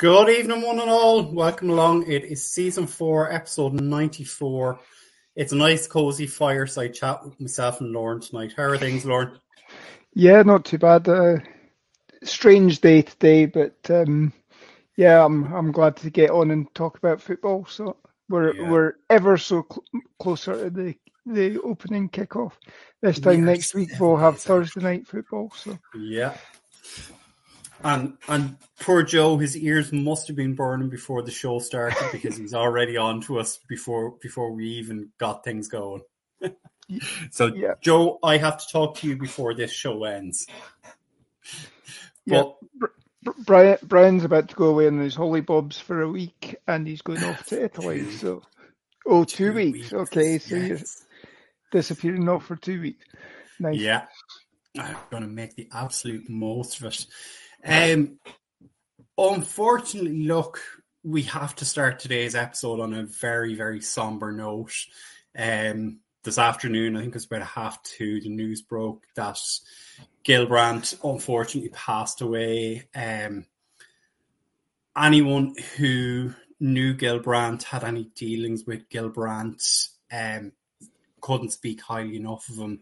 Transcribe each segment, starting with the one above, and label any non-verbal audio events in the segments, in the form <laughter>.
Good evening, one and all. Welcome along. It is season four, episode 94. It's a nice, cozy fireside chat with myself and Lorne tonight. How are things, Lorne? Yeah, not too bad. Uh, strange day today, but um, yeah, I'm I'm glad to get on and talk about football. So we're Yeah. we're ever so cl- closer to the the opening kickoff. This time are next week we'll have Thursday night football. So Yeah. And and poor Joe, his ears must have been burning before the show started <laughs> because he's already on to us before before we even got things going. <laughs> so yeah, Joe, I have to talk to you before this show ends. yeah. But Br- Brian Brian's about to go away on his holy bobs for a week, and he's going off to <laughs> Italy. So oh, two weeks. Okay, so you're disappearing off for two weeks. Nice. Yeah, I'm going to make the absolute most of it. Um, unfortunately, look, we have to start today's episode on a very, very somber note. Um, this afternoon, I think it was about half two, the news broke that Gil Brandt unfortunately passed away. Um, anyone who knew Gil Brandt, had any dealings with Gil Brandt, um, couldn't speak highly enough of him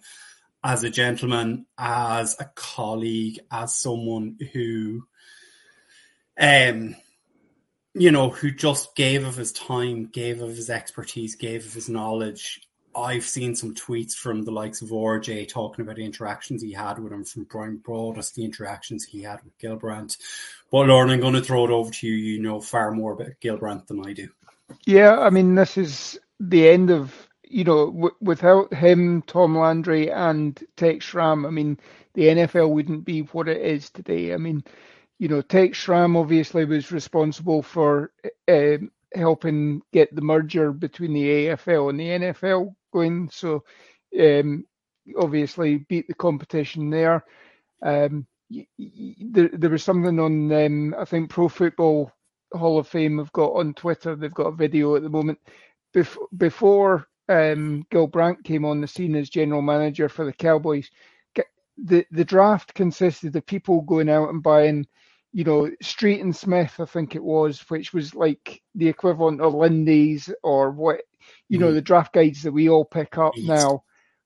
as a gentleman, as a colleague, as someone who, um, you know, who just gave of his time, gave of his expertise, gave of his knowledge. I've seen some tweets from the likes of RJ talking about the interactions he had with him, from Bryan Broaddus, the interactions he had with Gil Brandt. But Lorne, I'm going to throw it over to you. You know far more about Gil Brandt than I do. Yeah, I mean, this is the end of, you know, w- without him, Tom Landry, and Tex Schramm, I mean, the NFL wouldn't be what it is today. I mean, you know, Tex Schramm obviously was responsible for um helping get the merger between the AFL and the NFL going. So, um, obviously, beat the competition there. Um, y- y- there, there was something on, um, I think, Pro Football Hall of Fame have got on Twitter. They've got a video at the moment. Bef- before um, Gil Brandt came on the scene as general manager for the Cowboys, the the draft consisted of people going out and buying, you know, Street and Smith, I think it was, which was like the equivalent of Lindy's or what, you know, Mhm. the draft guides that we all pick up now,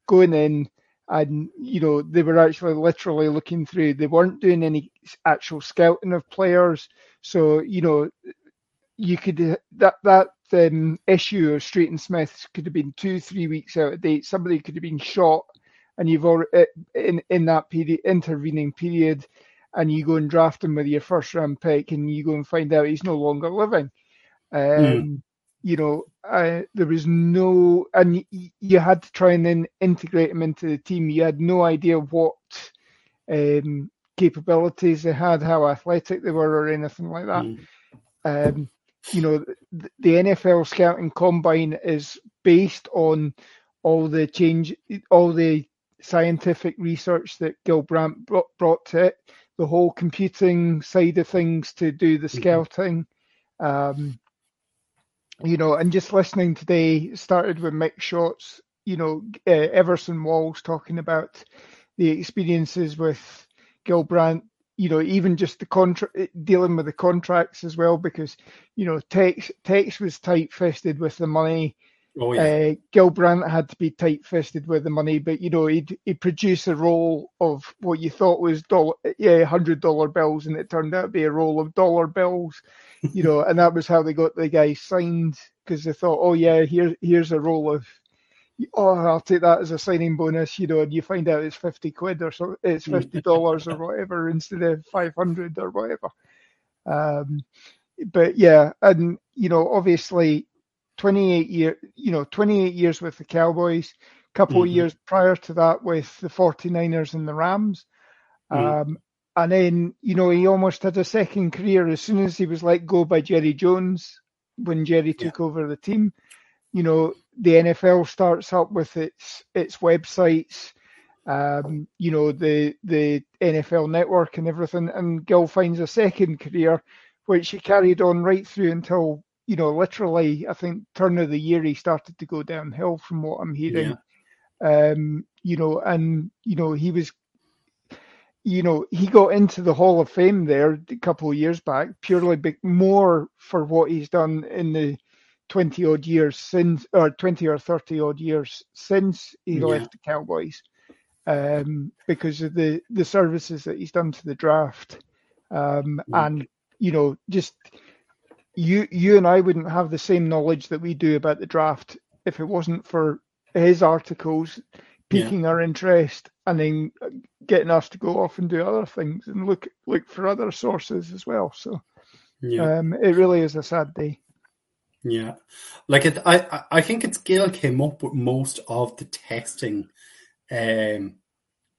going in. And you know they were actually literally looking through. They weren't doing any actual scouting of players. So you know you could that that um, issue of Street and Smith could have been two three weeks out of date. Somebody could have been shot, and you've already in in that period intervening period, and you go and draft him with your first round pick, and you go and find out he's no longer living. Um, You know, uh, there was no, and y- you had to try and then integrate him into the team. You had no idea what um, capabilities they had, how athletic they were, or anything like that Mm. um, you know, the, the NFL scouting combine is based on all the change, all the scientific research that Gil Brandt brought, brought to it, the whole computing side of things to do the Mhm. scouting. Um, you know, and just listening today started with Mick Shots, you know, uh, Everson Walls talking about the experiences with Gil Brandt, you know, even just the contract, dealing with the contracts as well, because, you know, Tex, Tex was tight fisted with the money. Oh yeah, Uh, Gil Brandt had to be tight fisted with the money, but, you know, he'd, he'd produce a roll of what you thought was dollar, yeah, hundred dollar bills, and it turned out to be a roll of dollar bills, you <laughs> know, and that was how they got the guy signed because they thought, oh yeah, here here's a roll of, oh I'll take that as a signing bonus, you know, and you find out it's fifty quid or so, it's fifty dollars or whatever instead of five hundred or whatever. Um, but yeah, and you know, obviously, twenty eight year, you know, twenty eight years with the Cowboys, couple of Mhm. years prior to that with the 49ers and the Rams. Mm. Um, and then, you know, he almost had a second career as soon as he was let go by Jerry Jones when Jerry took over the team. You know, the NFL starts up with its its websites, um, you know, the the NFL network and everything, and Gil finds a second career, which he carried on right through until, you know, literally, I think turn of the year he started to go downhill from what I'm hearing. Um, you know, and you know, he was you know, he got into the Hall of Fame there a couple of years back, purely more for what he's done in the 20 odd years since, or 20 or 30 odd years since he yeah. left the Cowboys, um, because of the, the services that he's done to the draft. Um, mm. And, you know, just you, you and I wouldn't have the same knowledge that we do about the draft if it wasn't for his articles piquing yeah. our interest and then getting us to go off and do other things and look look for other sources as well. So yeah. um, it really is a sad day. Yeah, like it, I I think it's Gail came up with most of the testing um,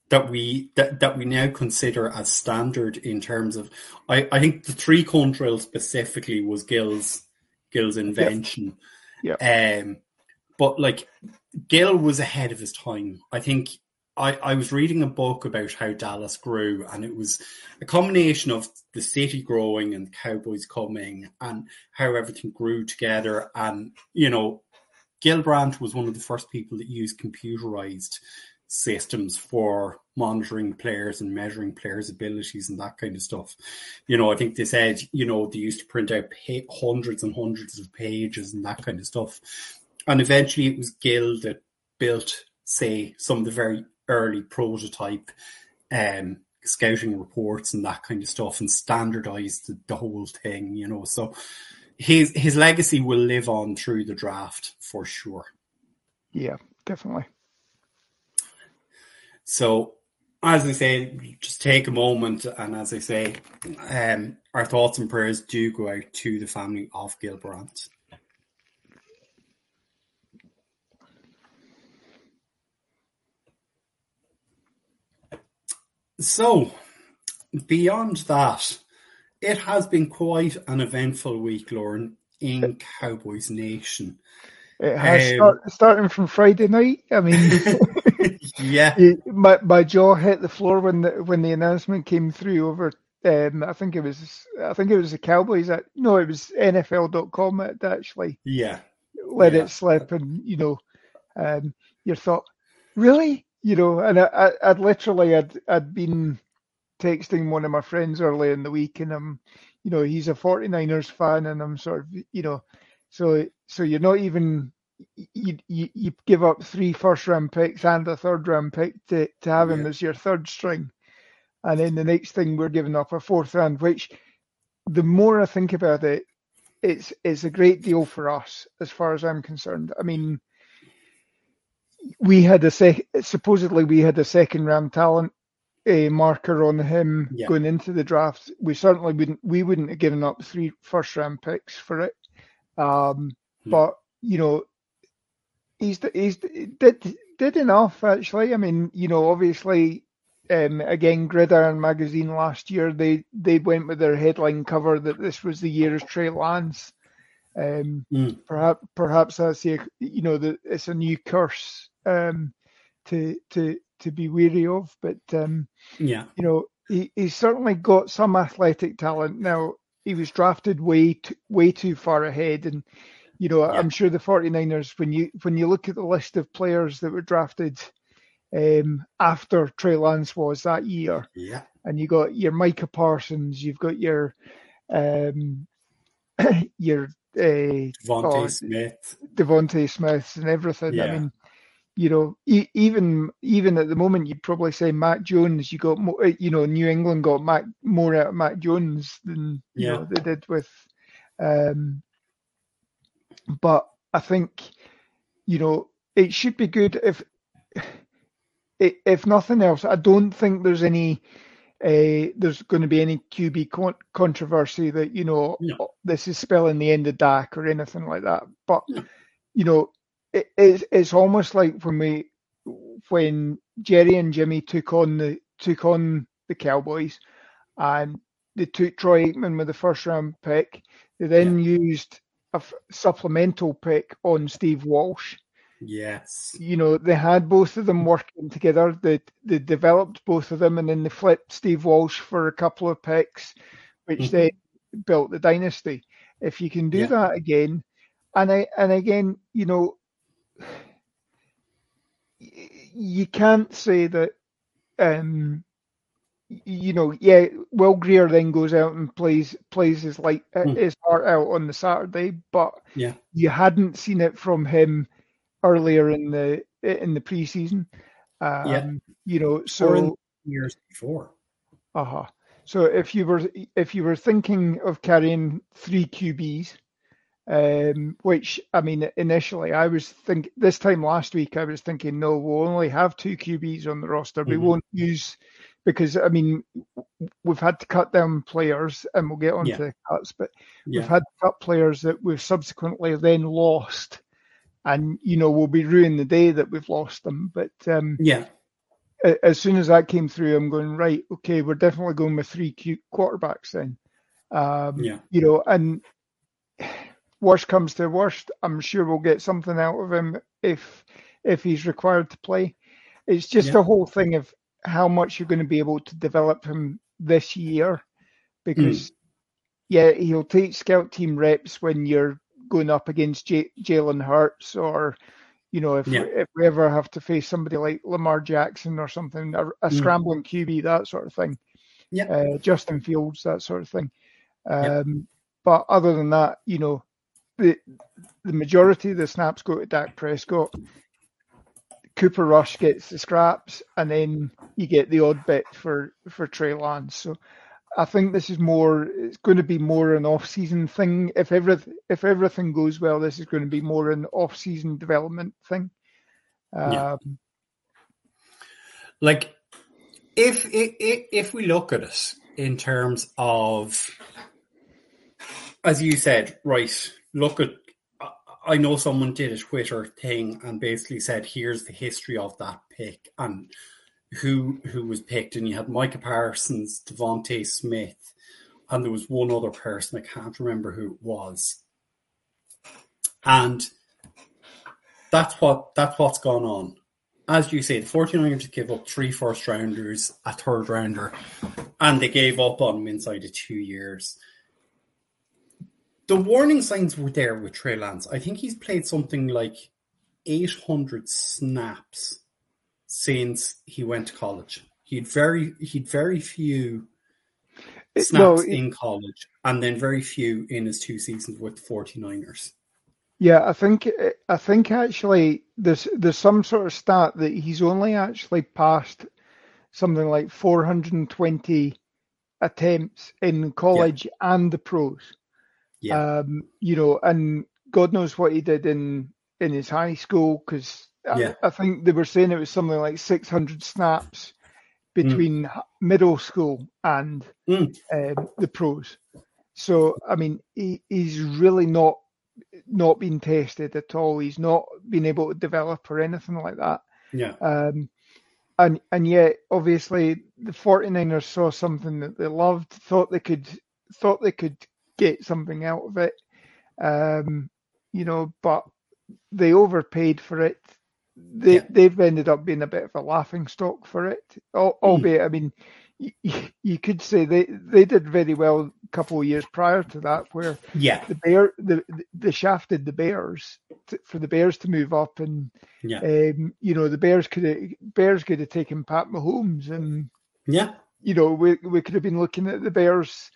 that we that, that we now consider as standard in terms of I, I think the three cone drill specifically was Gil's Gil's invention. Yeah. yeah. Um, but like Gill was ahead of his time. I think I, I was reading a book about how Dallas grew, and it was a combination of the city growing and Cowboys coming, and how everything grew together. And you know, Gil Brandt was one of the first people that used computerized systems for monitoring players and measuring players' abilities and that kind of stuff. You know, I think they said, you know, they used to print out hundreds and hundreds of pages and that kind of stuff. And eventually it was Gil that built, say, some of the very early prototype um, scouting reports and that kind of stuff and standardized the, the whole thing, you know. So his his legacy will live on through the draft for sure. Yeah, definitely. So as I say, just take a moment and as I say, um, our thoughts and prayers do go out to the family of Gil So, beyond that, it has been quite an eventful week, Lorne, in Cowboys Nation. It has um, start, starting from Friday night. I mean, <laughs> <laughs> yeah, my my jaw hit the floor when the when the announcement came through over. Um, I think it was I think it was the Cowboys. That, no, it was NFL.com that actually. Yeah. Let yeah. it slip, and you know, um, you thought, really, you know, and I, I, would literally, I'd, I'd been texting one of my friends early in the week, and I'm, you know, he's a 49ers fan, and I'm sort of, you know, so, so you're not even, you, you, you give up three first round picks and a third round pick to, to have yeah. him as your third string. And then the next thing we're giving up a fourth round, which the more I think about it, it's, it's a great deal for us as far as I'm concerned. I mean, we had a sec- supposedly we had a second round talent a marker on him yeah. going into the draft. We certainly wouldn't we wouldn't have given up three first round picks for it. Um, yeah. But you know, he's he's did did enough actually. I mean, you know, obviously, um, again, Gridiron magazine last year they they went with their headline cover that this was the year of Trey Lance. Um, mm. perhaps perhaps that's the you know the it's a new curse um, to to to be weary of. But um, yeah, you know, he, he's certainly got some athletic talent. Now he was drafted way too, way too far ahead, and you know, yeah. I'm sure the 49ers when you when you look at the list of players that were drafted um, after Trey Lance was that year, yeah, and you got your Micah Parsons, you've got your um, <coughs> your uh, DeVonta oh, Smith, DeVonta Smith, and everything. Yeah. I mean, you know, e- even even at the moment, you'd probably say Mac Jones. You got more, you know, New England got Mac more out of Mac Jones than you know they did with. Um, but I think, you know, it should be good if, if nothing else. I don't think there's any. Uh, there's going to be any QB con- controversy that you know no. this is spelling the end of Dak or anything like that. But no. you know, it, it's it's almost like when we when Jerry and Jimmy took on the took on the Cowboys, and they took Troy Aikman with the first round pick. They then yeah. used a f- supplemental pick on Steve Walsh. Yes. You know, they had both of them working together. They they developed both of them and then they flipped Steve Walsh for a couple of picks, which mm-hmm. they built the dynasty. If you can do yeah. that again, and I and again, you know, you can't say that um, you know, yeah, Will Grier then goes out and plays plays his like Mm. his heart out on the Saturday, but Yeah. you hadn't seen it from him earlier in the in the preseason. Um, Yeah. you know, so years before. uh-huh. So if you were if you were thinking of carrying three QBs, um, which I mean initially I was think this time last week I was thinking no, we'll only have two QBs on the roster. We Mhm. won't use because I mean we've had to cut down players and we'll get on Yeah. to the cuts, but Yeah. we've had to cut players that we've subsequently then lost. And you know we'll be ruining the day that we've lost them. But um, Yeah. as soon as that came through, I'm going right. Okay, we're definitely going with three Q quarterbacks then. Um, Yeah. You know, and worst comes to worst, I'm sure we'll get something out of him if if he's required to play. It's just Yeah. a whole thing of how much you're going to be able to develop him this year, because yeah, he'll take scout team reps when you're going up against J- Jalen Hurts or you know, if, Yeah. if we ever have to face somebody like Lamar Jackson or something, a, a Mm. scrambling QB, that sort of thing, Yeah. uh, Justin Fields, that sort of thing. Yeah. Um, But other than that, you know, the the majority of the snaps go to Dak Prescott. Cooper Rush gets the scraps, and then you get the odd bit for for Trey Lance. So I think this is more. It's going to be more an off-season thing. If everything if everything goes well, this is going to be more an off-season development thing. Yeah. Um, like if, if if we look at it in terms of as you said right look at I- know someone did a twitter thing and basically said here's the history of that pick and who who was picked and you had micah parsons devonta smith and there was one other person i can't remember who it was and that's what that's what's gone on as you say, the 49ers gave up three first rounders, a third rounder, and they gave up on him inside of two years. The warning signs were there with Trey Lance. I think he's played something like 800 snaps since he went to college. He'd very he'd very few snaps no, it- in college, and then very few in his two seasons with the 49ers. Yeah, I think I think actually there's there's some sort of stat that he's only actually passed something like 420 attempts in college and the pros. Yeah. Um, you know, and God knows what he did in in his high school because Yeah. I, I think they were saying it was something like 600 snaps between h middle school and Mm. um, the pros. So I mean, he, he's really not not been tested at all. He's not been able to develop or anything like that. Yeah. Um, and and yet, obviously, the 49ers saw something that they loved, thought they could thought they could get something out of it. Um, you know, but they overpaid for it. They Yeah. they've ended up being a bit of a laughing stock for it. Al- Albeit, I mean, you, you could say they they did very well a couple of years prior to that, where Yeah. the bear the the shafted the bears to, for the bears to move up and Yeah. um, you know the bears could have bears could have taken Pat Mahomes and Yeah. you know we we could have been looking at the bears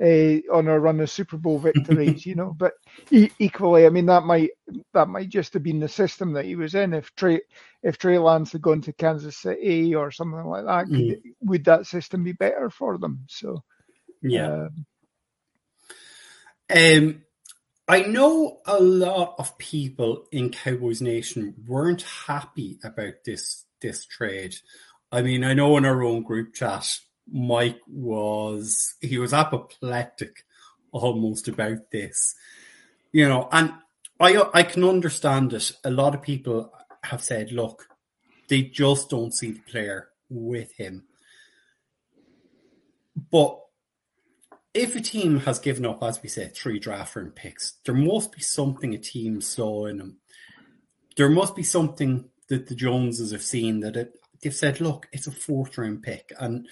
uh, on a run of Super Bowl victories you know but e- equally I mean that might that might just have been the system that he was in if Trey if Trey Lance had gone to Kansas City or something like that could, would that system be better for them so Yeah. um, Um, I know a lot of people in Cowboys Nation weren't happy about this this trade. I mean, I know in our own group chat, Mike was he was apoplectic almost about this, you know, and I I can understand it. A lot of people have said, look, they just don't see the player with him, but if a team has given up, as we said, three draft round picks, there must be something a team saw in them. There must be something that the Joneses have seen that it, they've said, look, it's a fourth round pick. And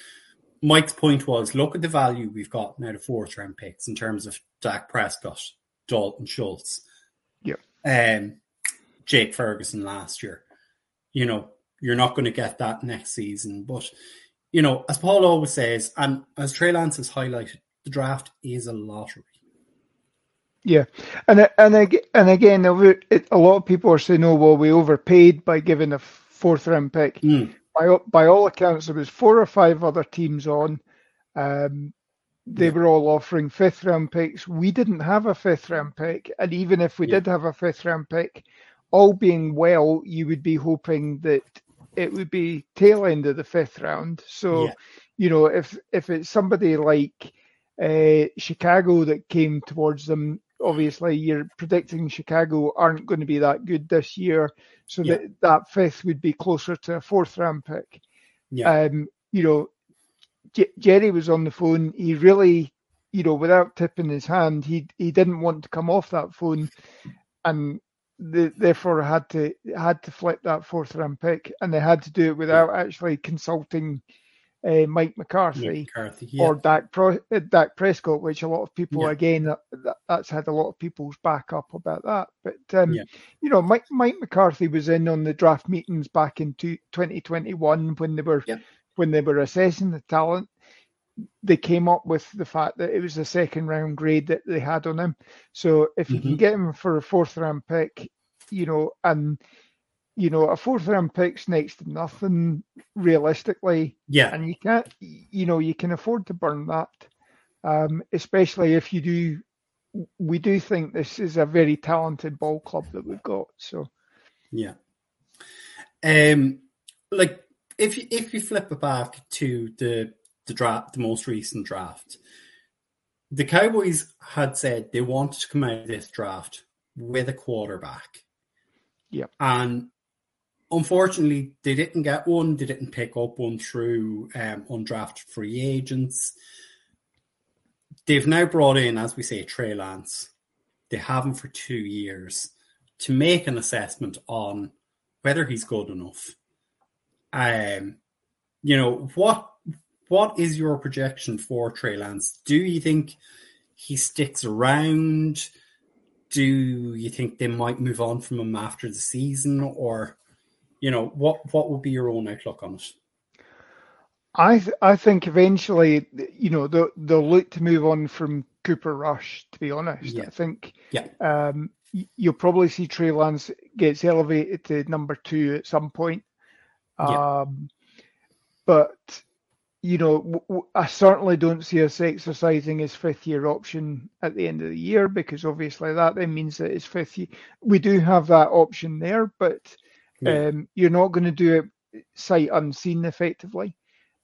Mike's point was, look at the value we've got now, the fourth round picks in terms of Dak Prescott, Dalton Schultz, Yeah. um, Jake Ferguson last year. You know, you're not going to get that next season, but you know, as Paul always says, and as Trey Lance has highlighted, the draft is a lottery. Yeah, and and and again, a lot of people are saying, "Oh, well, we overpaid by giving a fourth round pick." Mm. By by all accounts, there was four or five other teams on. Um, they yeah. were all offering fifth round picks. We didn't have a fifth round pick, and even if we yeah. did have a fifth round pick, all being well, you would be hoping that it would be tail end of the fifth round. So, yeah. you know, if if it's somebody like uh, Chicago that came towards them, obviously you're predicting Chicago aren't going to be that good this year, so yeah. that that fifth would be closer to a fourth round pick. Yeah. Um, you know, J- Jerry was on the phone. He really, you know, without tipping his hand, he he didn't want to come off that phone, and therefore had to had to flip that fourth round pick, and they had to do it without actually consulting uh, Mike McCarthy, McCarthy yeah. or Dak, Pro, uh, Dak Prescott, which a lot of people yeah. again that, that's had a lot of people's back up about that. But um, yeah. you know, Mike Mike McCarthy was in on the draft meetings back in two, 2021 when they were when they were assessing the talent. They came up with the fact that it was a second round grade that they had on him. So if you mm-hmm. can get him for a fourth round pick, you know, and you know, a fourth round pick's next to nothing realistically. Yeah. And you can't, you know, you can afford to burn that, um, especially if you do. We do think this is a very talented ball club that we've got. So, yeah. Um, like if you if you flip it back to the the draft, the most recent draft, the Cowboys had said they wanted to come out of this draft with a quarterback. Yeah. And unfortunately, they didn't get one. They didn't pick up one through um, undrafted free agents. They've now brought in, as we say, Trey Lance. They have him for two years to make an assessment on whether he's good enough. Um, you know what? What is your projection for Trey Lance? Do you think he sticks around? Do you think they might move on from him after the season, or you know, what what would be your own outlook on it? I th- I think eventually, you know, they'll, they'll look to move on from Cooper Rush. To be honest, yeah. I think yeah. um, you'll probably see Trey Lance gets elevated to number two at some point. Yeah. Um, but you know, w- w- I certainly don't see us exercising his fifth year option at the end of the year because obviously that then means that his fifth year we do have that option there, but yeah. Um, you're not going to do it sight unseen effectively.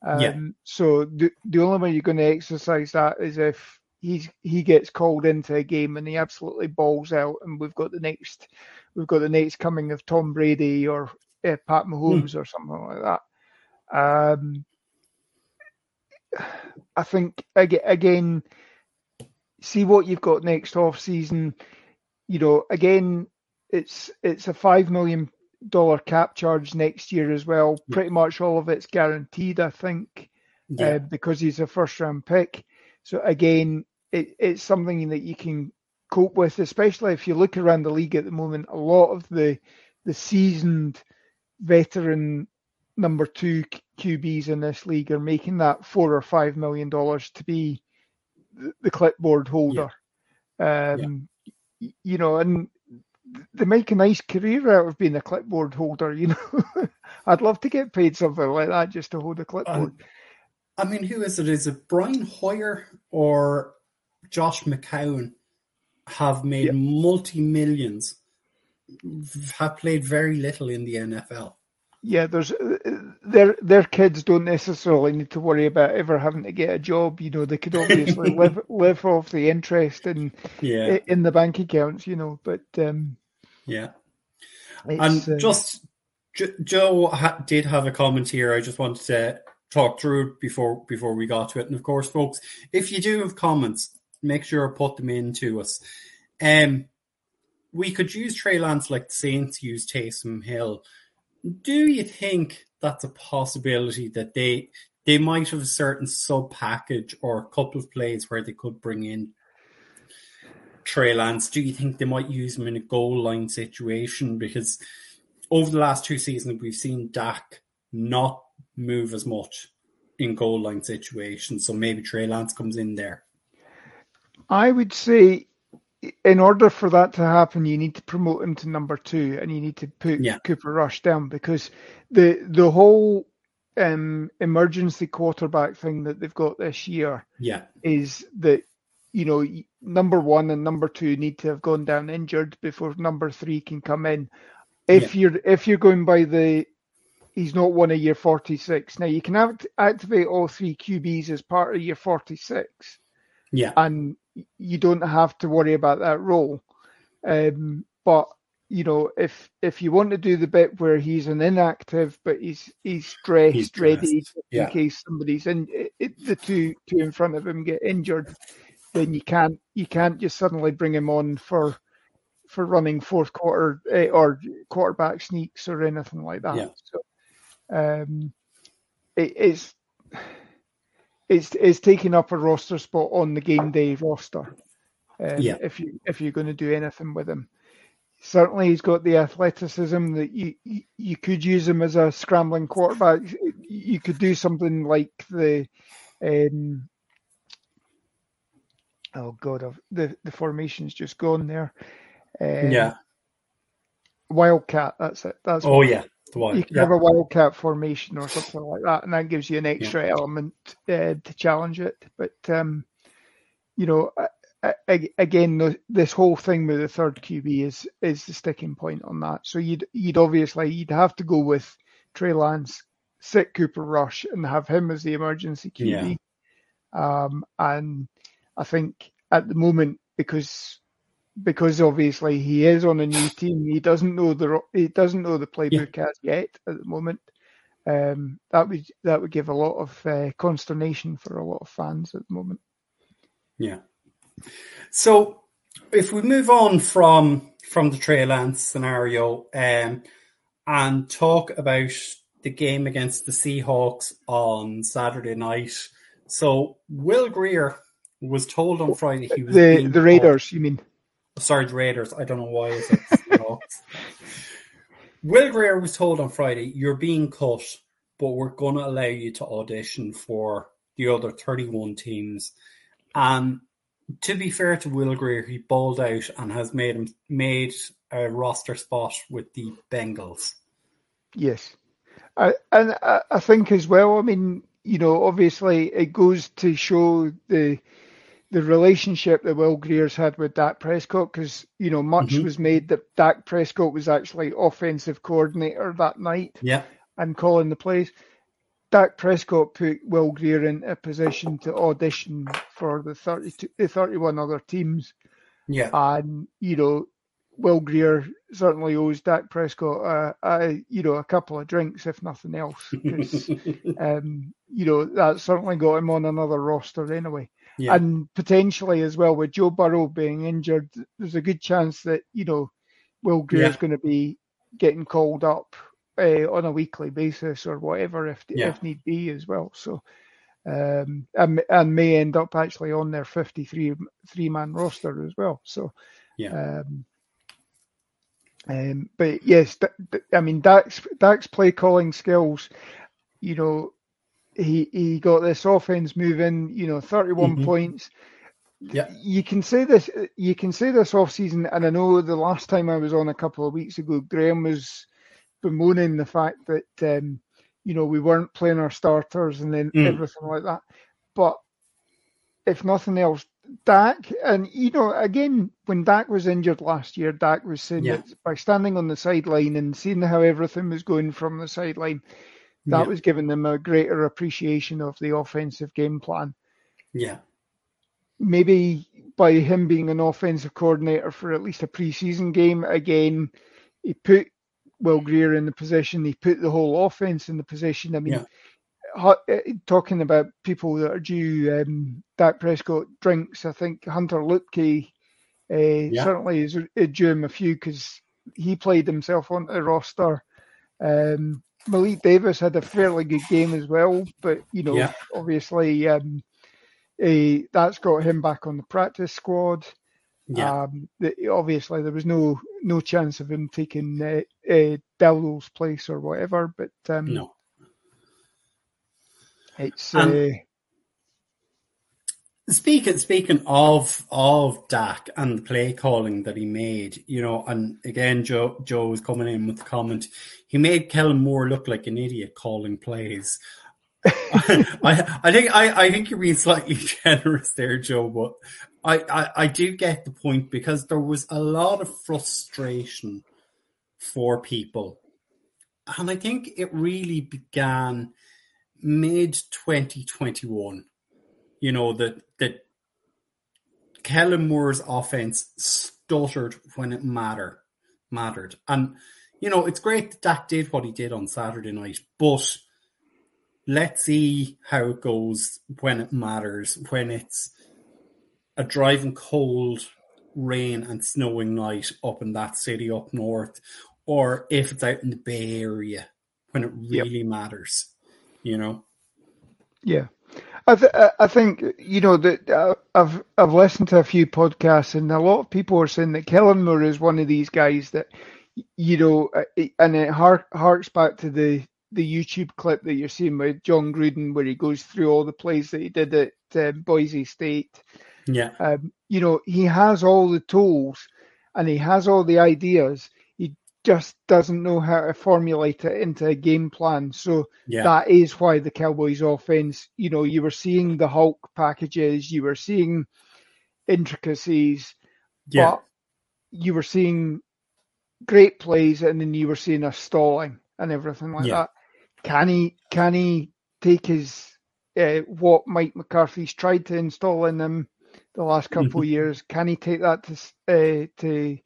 Um, yeah. So the the only way you're going to exercise that is if he's he gets called into a game and he absolutely balls out, and we've got the next we've got the next coming of Tom Brady or uh, Pat Mahomes mm. or something like that. Um, I think again, see what you've got next off season. You know, again, it's it's a five million dollar cap charge next year as well. Yeah. Pretty much all of it's guaranteed, I think, yeah. uh, because he's a first round pick. So again, it, it's something that you can cope with, especially if you look around the league at the moment. A lot of the the seasoned veteran number two QBs in this league are making that four or five million dollars to be the clipboard holder. Yeah. Um, you know, and they make a nice career out of being a clipboard holder. You know, <laughs> I'd love to get paid something like that just to hold a clipboard. Um, I mean, who is it? Is it Brian Hoyer or Josh McCown? Have made yeah. multi millions, have played very little in the NFL. Yeah, there's their their kids don't necessarily need to worry about ever having to get a job. You know, they could obviously <laughs> live live off the interest in yeah. in the bank accounts. You know, but um, yeah, and uh, just Joe ha- did have a comment here. I just wanted to talk through before before we got to it. And of course, folks, if you do have comments, make sure to put them in to us. Um, we could use Trey Lance like the Saints used Taysom Hill do you think that's a possibility that they they might have a certain sub package or a couple of plays where they could bring in Trey Lance? Do you think they might use him in a goal line situation? Because over the last two seasons, we've seen Dak not move as much in goal line situations. So maybe Trey Lance comes in there. I would say, in order for that to happen, you need to promote him to number two, and you need to put Yeah. Cooper Rush down because the the whole um, emergency quarterback thing that they've got this year Yeah, is that you know number one and number two need to have gone down injured before number three can come in. If you're if you're going by the he's not one of your 46 now you can act, activate all three QBs as part of your 46 yeah, and you don't have to worry about that role. Um, but you know, if if you want to do the bit where he's an inactive but he's he's dressed, He's ready dressed, in case somebody's in it, it- the two two in front of him get injured, then you can't you can't just suddenly bring him on for for running fourth quarter eh, or quarterback sneaks or anything like that. Yeah. So um, it, it's it's it's taking up a roster spot on the game day roster. Um, Yeah. If you if you're going to do anything with him, certainly he's got the athleticism that you you, you could use him as a scrambling quarterback. You could do something like the um, oh god, I've, the the formation's just gone there. Um, yeah. Wildcat. That's it. That's Oh yeah, the one. you can Yeah, have a wildcat formation or something like that, and that gives you an extra element uh, to challenge it. But um, you know, a- a- again, the, this whole thing with the third QB is is the sticking point on that. So you'd you'd obviously you'd have to go with Trey Lance, sit Cooper Rush, and have him as the emergency QB. Um, and I think at the moment because because obviously he is on a new team, he doesn't know the he doesn't know the playbook as yet at the moment. Um, that would that would give a lot of uh, consternation for a lot of fans at the moment. yeah. So if we move on from from the Trey Lance scenario um, and talk about the game against the Seahawks on Saturday night. So Will Grier was told on Friday he was The the Raiders, you mean? Sorry, the Raiders. I don't know why I said Seahawks. <laughs> Will Grier was told on Friday, "You're being cut, but we're going to allow you to audition for the other 31 teams." And to be fair to Will Grier, he balled out and has made him made a roster spot with the Bengals. Yes, I, and I, I think as well. I mean, you know, obviously it goes to show the the relationship that Will Grier's had with Dak Prescott because you know much Mhm. was made that Dak Prescott was actually offensive coordinator that night Yeah, and calling the plays. Dak Prescott put Will Grier in a position to audition for the 32, the 31 other teams. yeah, And, you know, Will Greer certainly owes Dak Prescott a, a you know, a couple of drinks, if nothing else. 'cause, <laughs> um, you know, that certainly got him on another roster anyway. Yeah, And potentially as well, with Joe Burrow being injured, there's a good chance that, you know, Will Grier's Yeah. going to be getting called up uh, on a weekly basis or whatever if Yeah. if need be as well. So, um, and, and may end up actually on their 53 three man roster as well. So, yeah, um, um, but yes, th- th- I mean Dak's Dak's play calling skills. You know, he he got this offense moving. You know, thirty one Mhm. points. Yeah. You can say this. You can say this off season, and I know the last time I was on a couple of weeks ago, Graham was bemoaning the fact that um, you know we weren't playing our starters and then Mm. everything like that. But if nothing else, Dak, and you know, again, when Dak was injured last year, Dak was saying Yeah. that by standing on the sideline and seeing how everything was going from the sideline, that yeah, was giving them a greater appreciation of the offensive game plan. yeah, Maybe by him being an offensive coordinator for at least a preseason game, again, he put Will Grier in the position, he put the whole offense in the position. I mean, Yeah. uh, talking about people that are due um, Dak Prescott drinks, I think Hunter Luepke uh, certainly is, is due him a few because he played himself onto the roster. Um, Malik Davis had a fairly good game as well, but you know, Yeah. obviously um, eh, that's got him back on the practice squad. yeah, Um, the, obviously, there was no no chance of him taking uh, uh, place or whatever. But um, no, It's uh, Speaking speaking of of Dak and the play calling that he made, you know, and again Joe Joe was coming in with the comment. He made Kellen Moore look like an idiot calling plays. <laughs> I I think I, I think you're being slightly <laughs> generous there, Joe, but I, I, I do get the point because there was a lot of frustration for people. And I think it really began mid 2021 you know, that that Kellen Moore's offense stuttered when it mattered mattered. And you know, it's great that Dak did what he did on Saturday night, but let's see how it goes when it matters, when it's a driving cold rain and snowing night up in that city up north, or if it's out in the Bay Area when it really yep. matters, you know? Yeah. I, th- I think you know that uh, I've I've listened to a few podcasts and a lot of people are saying that Kellen Moore is one of these guys that you know, uh, and it hark, harks back to the the YouTube clip that you're seeing with Jon Gruden where he goes through all the plays that he did at uh, Boise State. Yeah, um, you know, he has all the tools and he has all the ideas just doesn't know how to formulate it into a game plan. So yeah. that is why the Cowboys offense, you know, you were seeing the Hulk packages, you were seeing intricacies, yeah. but you were seeing great plays and then you were seeing a stalling and everything like yeah. that. Can he can he take his uh, what Mike McCarthy's tried to install in him the last couple of mm-hmm. years? Can he take that to uh, to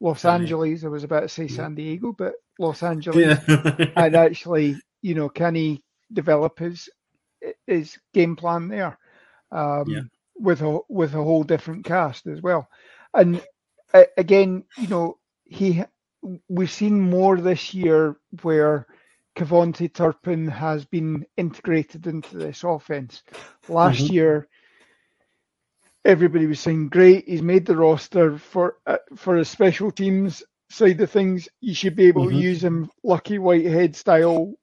Los Angeles. I was about to say San Diego, but Los Angeles. Yeah. <laughs> and actually, you know, can he develop his his game plan there um, yeah. with a with a whole different cast as well? And uh, again, you know, he we've seen more this year where KaVontae Turpin has been integrated into this offense. Last mm-hmm. year, everybody was saying, "Great, he's made the roster for uh, for a special teams side of things. You should be able mm-hmm. to use him, Lucky Whitehead style."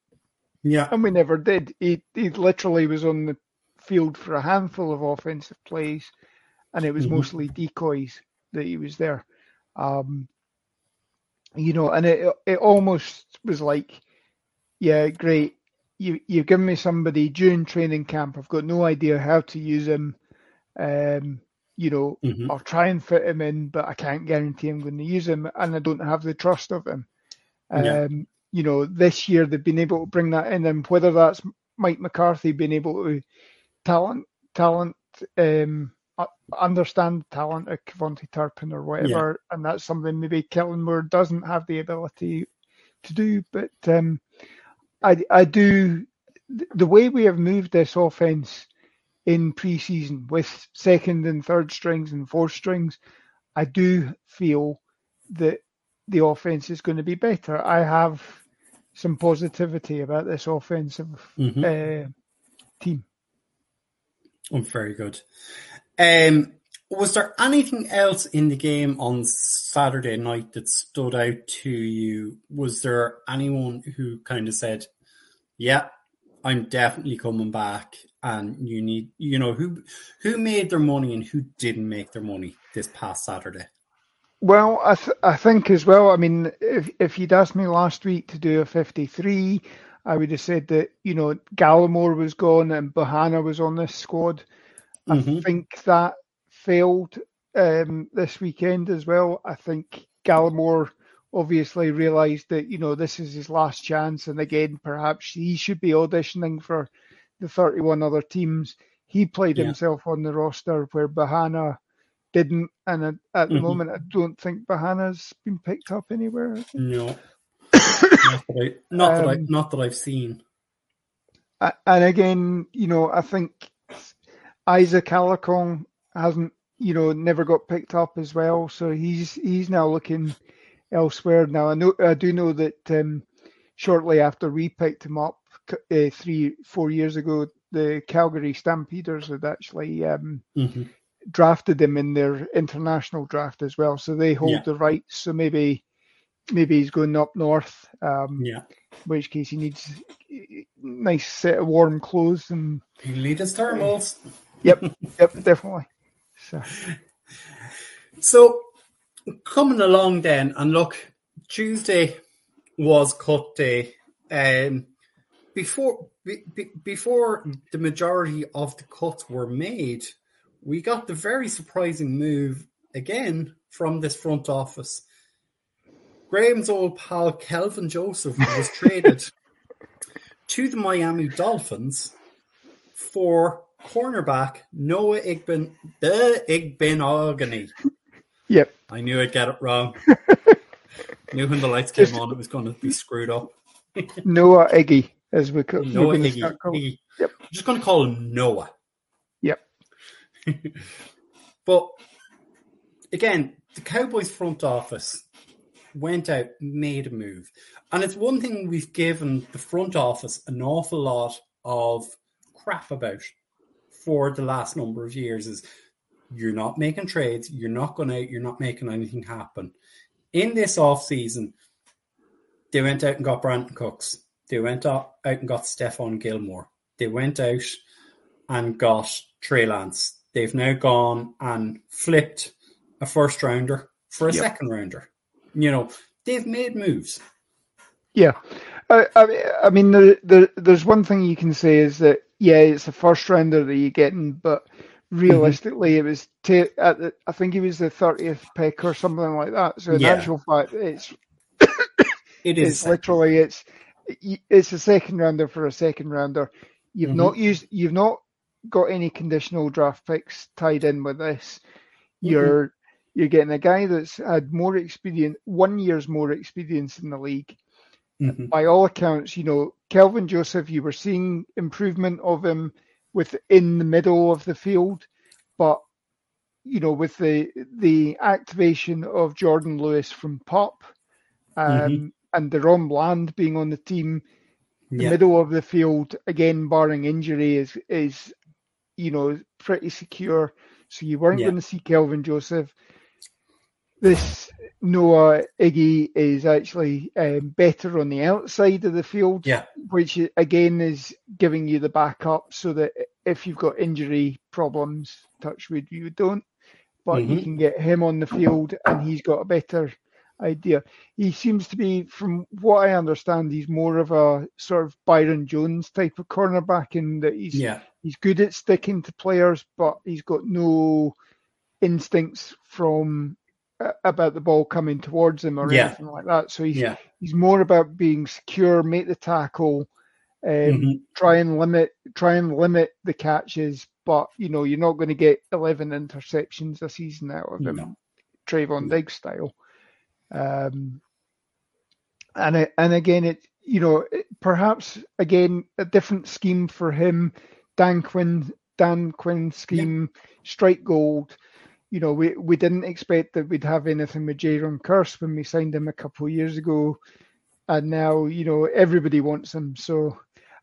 Yeah, and we never did. He he literally was on the field for a handful of offensive plays, and it was mm-hmm. mostly decoys that he was there. Um, you know, and it it almost was like, yeah, great. You you've given me somebody during training camp. I've got no idea how to use him um, you know, mm-hmm. I'll try and fit him in, but I can't guarantee I'm going to use him, and I don't have the trust of him. Um, yeah. You know, this year they've been able to bring that in, and whether that's Mike McCarthy being able to talent, talent, um, understand talent of KaVontae Turpin or whatever, yeah. and that's something maybe Kellen Moore doesn't have the ability to do. But um, I, I do the way we have moved this offense in pre-season with second and third strings and fourth strings, I do feel that the offense is going to be better. I have some positivity about this offensive mm-hmm. uh, team. Oh, very good. Um, was there anything else in the game on Saturday night that stood out to you? Was there anyone who kind of said, "Yeah, I'm definitely coming back," and you need you know who who made their money and who didn't make their money this past Saturday. Well, I th- I think as well. I mean, if if you'd asked me last week to do a fifty three, I would have said that you know Gallimore was gone and Bohanna was on this squad. Mm-hmm. I think that failed um, this weekend as well. I think Gallimore obviously realised that you know this is his last chance, and again perhaps he should be auditioning for the 31 other teams. He played yeah. himself on the roster where Bohanna didn't, and at, at the mm-hmm. moment, I don't think Bohanna's been picked up anywhere. No, <coughs> not, that I, not, um, that I, not that I've seen. And again, you know, I think Isaac Alarcon hasn't, you know, never got picked up as well, so he's he's now looking elsewhere. Now I know I do know that um, shortly after we picked him up, uh, three, four years ago, the Calgary Stampeders had actually um, mm-hmm. drafted him in their international draft as well. So they hold yeah. the rights. So maybe maybe he's going up north. Um, Yeah. in which case he needs a nice set of warm clothes and He'll need his thermals. yep, yep, definitely. So <laughs> So coming along then, and look, Tuesday was cut day. Um, before be, be- before the majority of the cuts were made, we got the very surprising move again from this front office. Graham's old pal Kelvin Joseph was <laughs> traded to the Miami Dolphins for cornerback Noah Igben, the Igbenogany. yep, I knew I'd get it wrong. <laughs> knew when the lights came on, it was going to be screwed up. <laughs> Noah Iggy as we call Noah we're gonna Iggy. start calling- Iggy. Yep. I'm just going to call him Noah. Yep. <laughs> But again, the Cowboys front office went out, made a move. And it's one thing we've given the front office an awful lot of crap about for the last number of years is you're not making trades, you're not going out, you're not making anything happen. In this off season, they went out and got Brandin Cooks. They went out and got Stephon Gilmore. They went out and got Trey Lance. They've now gone and flipped a first rounder for a Yep. second rounder. You know, they've made moves. Yeah, I, I, mean- I mean, there, there, there's one thing you can say is that yeah, it's a first rounder that you're getting, but realistically, mm-hmm. it was at the, I think it was the thirtieth pick or something like that. So in Yeah. actual fact, it's It it's literally it's it's a second rounder for a second rounder. You've Mhm. not used, you've not got any conditional draft picks tied in with this. You're you're getting a guy that's had more experience, one year's more experience in the league Mhm. by all accounts, you know, Kelvin Joseph, you were seeing improvement of him within the middle of the field, but you know, with the the activation of Jordan Lewis from Pop, um, Mhm. And DaRon Bland being on the team, the yeah. middle of the field again, barring injury, is is you know pretty secure. So you weren't Yeah. going to see Kelvin Joseph. This Noah Iggy is actually um, better on the outside of the field, Yeah. which again is giving you the backup so that if you've got injury problems, touch wood, you don't. But you Mhm. can get him on the field and he's got a better idea. He seems to be, from what I understand, he's more of a sort of Byron Jones type of cornerback in that he's Yeah. he's good at sticking to players, but he's got no instincts from uh, about the ball coming towards him or Yeah. anything like that. So he's Yeah. he's more about being secure, make the tackle, um, Mhm. try and limit try and limit the catches. But you know you're not going to get 11 interceptions a season out of him, No. Trevon. Diggs style. Um, and it, and again, it you know perhaps again a different scheme for him. Dan Quinn, Dan Quinn scheme, strike gold. You know, we we didn't expect that we'd have anything with Jayron Kearse when we signed him a couple of years ago, and now you know everybody wants him. So,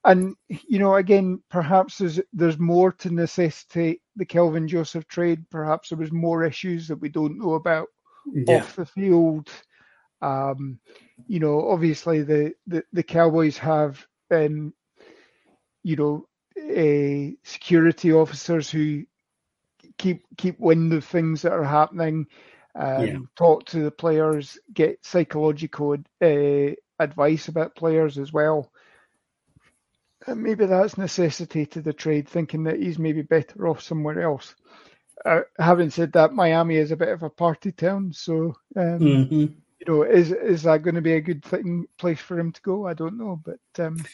and you know, again, perhaps there's there's more to necessitate the Kelvin Joseph trade. Perhaps there was more issues that we don't know about Yeah. off the field. Um, you know, obviously the, the, the Cowboys have, um, you know, uh, security officers who keep keep wind of things that are happening, um, Yeah. talk to the players, get psychological uh, advice about players as well. And maybe that's necessitated the trade, thinking that he's maybe better off somewhere else. Uh, having said that, Miami is a bit of a party town, so um, Mhm. you know, is is that going to be a good thing place for him to go? I don't know, but um,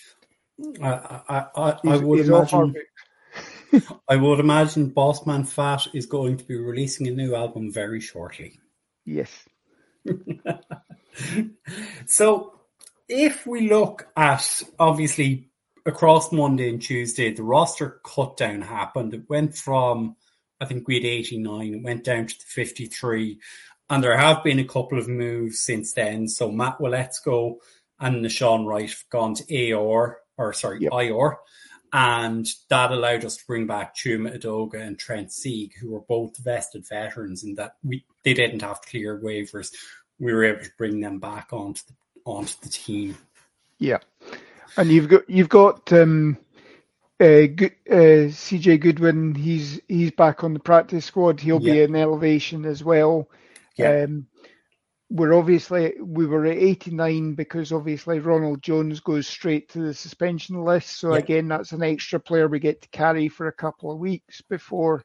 I, I, I, I would he's off our imagine. <laughs> I would imagine Bossman Fat is going to be releasing a new album very shortly. Yes, <laughs> So, if we look at obviously across Monday and Tuesday, the roster cut down happened. It went from, I think we had 89, it went down to the 53. And there have been a couple of moves since then. So, Matt Waletzko and Nahshon Wright have gone to AR, or sorry, Yep. IR. And that allowed us to bring back Chuma Edoga and Trent Sieg, who were both vested veterans, and that we they didn't have to clear waivers. we were able to bring them back onto the, onto the team. Yeah, and you've got you've got um, uh, Good, uh, CJ Goodwin. He's he's back on the practice squad. He'll be in elevation as well. Yeah. Um, we're obviously we were at 89 because obviously Ronald Jones goes straight to the suspension list. So Yeah. again, that's an extra player we get to carry for a couple of weeks before.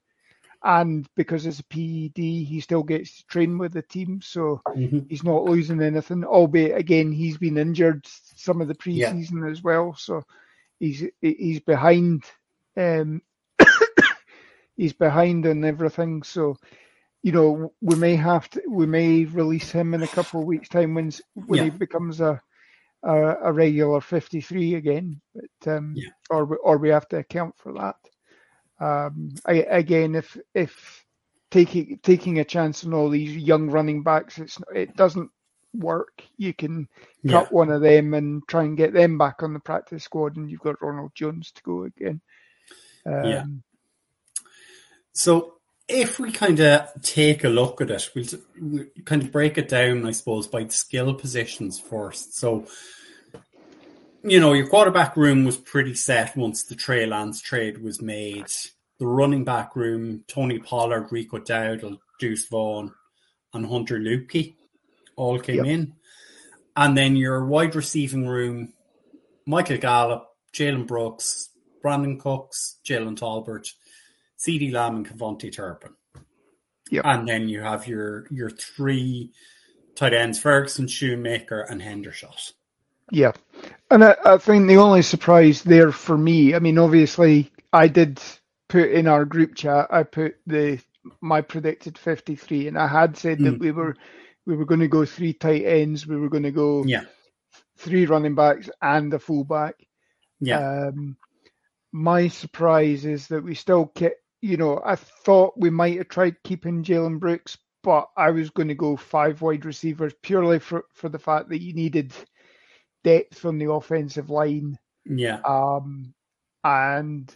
And because it's a PED, he still gets to train with the team, so Mhm. he's not losing anything. Albeit again, he's been injured some of the Yeah. preseason as well, so he's he's behind. Um, <coughs> he's behind on everything. So, you know, we may have to, we may release him in a couple of weeks' time when when he becomes a a, a regular fifty three again. But um, Yeah. or we- or we have to account for that. Um, I, again, if if taking taking a chance on all these young running backs, it's it doesn't work. You can Yeah. cut one of them and try and get them back on the practice squad, and you've got Ronald Jones to go again. Um, Yeah. So if we kind of take a look at it, we'll, we'll kind of break it down, I suppose, by skill positions first. So, you know, your quarterback room was pretty set once the Trey Lance trade was made. The running back room, Tony Pollard, Rico Dowdle, Deuce Vaughn, and Hunter Luepke all came Yep. in. And then your wide receiving room, Michael Gallup, Jalen Brooks, Brandin Cooks, Jalen Tolbert, CeeDee Lamb, and KaVontae Turpin. Yep. And then you have your your three tight ends, Ferguson, Schoonmaker, and Hendershot. Yeah, and I, I think the only surprise there for me, I mean, obviously, I did put in our group chat, I put the my predicted fifty three, and I had said that Mm. we were we were going to go three tight ends, we were going to go Yeah, three running backs and a fullback. yeah, Um, my surprise is that we still kept, you know, I thought we might have tried keeping Jalen Brooks, but I was going to go five wide receivers purely for, for the fact that you needed depth on the offensive line. yeah, Um, and,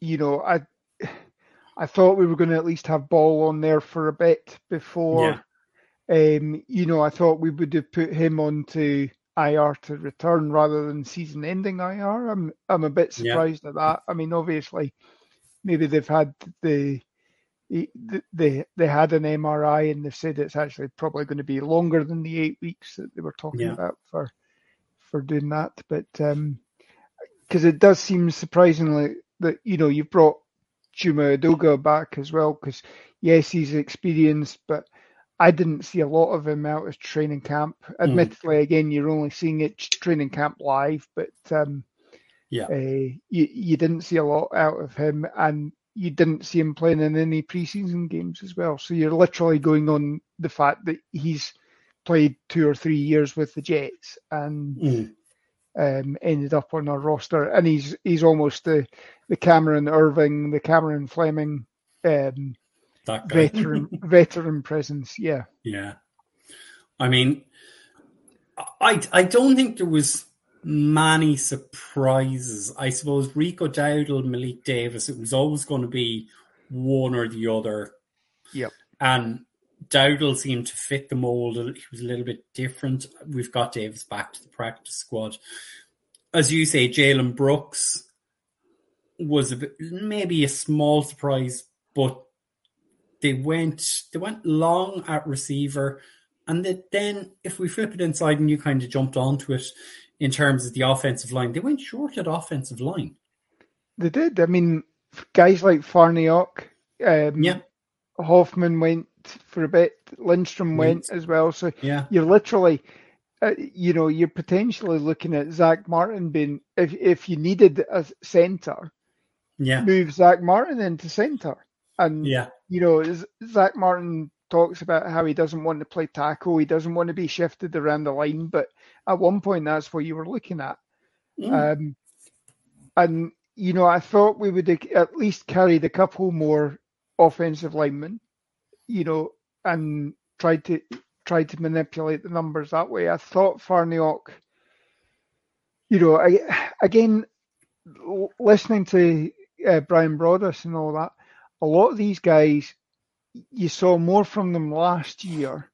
you know, I I thought we were going to at least have Ball on there for a bit before. Um, you know, I thought we would have put him onto IR to return rather than season-ending IR. I'm I'm a bit Yeah. surprised at that. I mean, obviously, maybe they've had the they they had an MRI and they've said it's actually probably going to be longer than the eight weeks that they were talking Yeah. about for for doing that. But because it does seem surprisingly that you know you've brought Chuma Edoga back as well because yes he's experienced but I didn't see a lot of him out of training camp. Admittedly, again you're only seeing it training camp live, but um, Yeah. uh, you you didn't see a lot out of him and you didn't see him playing in any preseason games as well. So you're literally going on the fact that he's played two or three years with the Jets and Mm. um, ended up on our roster, and he's he's almost the the Cameron Erving, the Cameron Fleming um, that guy. veteran <laughs> veteran presence. Yeah, Yeah. I mean, I I don't think there was many surprises. I suppose Rico Dowdle, Malik Davis, it was always going to be one or the other. Yep. And Dowdle seemed to fit the mold. He was a little bit different. We've got Davis back to the practice squad. As you say, Jalen Brooks was a bit, maybe a small surprise, but they went they went long at receiver, and that then if we flip it inside and you kind of jumped onto it in terms of the offensive line, they went short at offensive line. they did. I mean, guys like Farniok, um, Yeah. Hoffman went for a bit. Lindstrom went as well. So Yeah, you're literally, uh, you know, you're potentially looking at Zack Martin being if if you needed a center, yeah, move Zack Martin into center. And yeah, you know, Zack Martin talks about how he doesn't want to play tackle, he doesn't want to be shifted around the line, but at one point that's what you were looking at. Mm. Um, and you know, I thought we would at least carried a couple more offensive linemen, you know, and tried to tried to manipulate the numbers that way. I thought Farniok, you know, I, again, listening to uh, Bryan Broaddus and all that, a lot of these guys, you saw more from them last year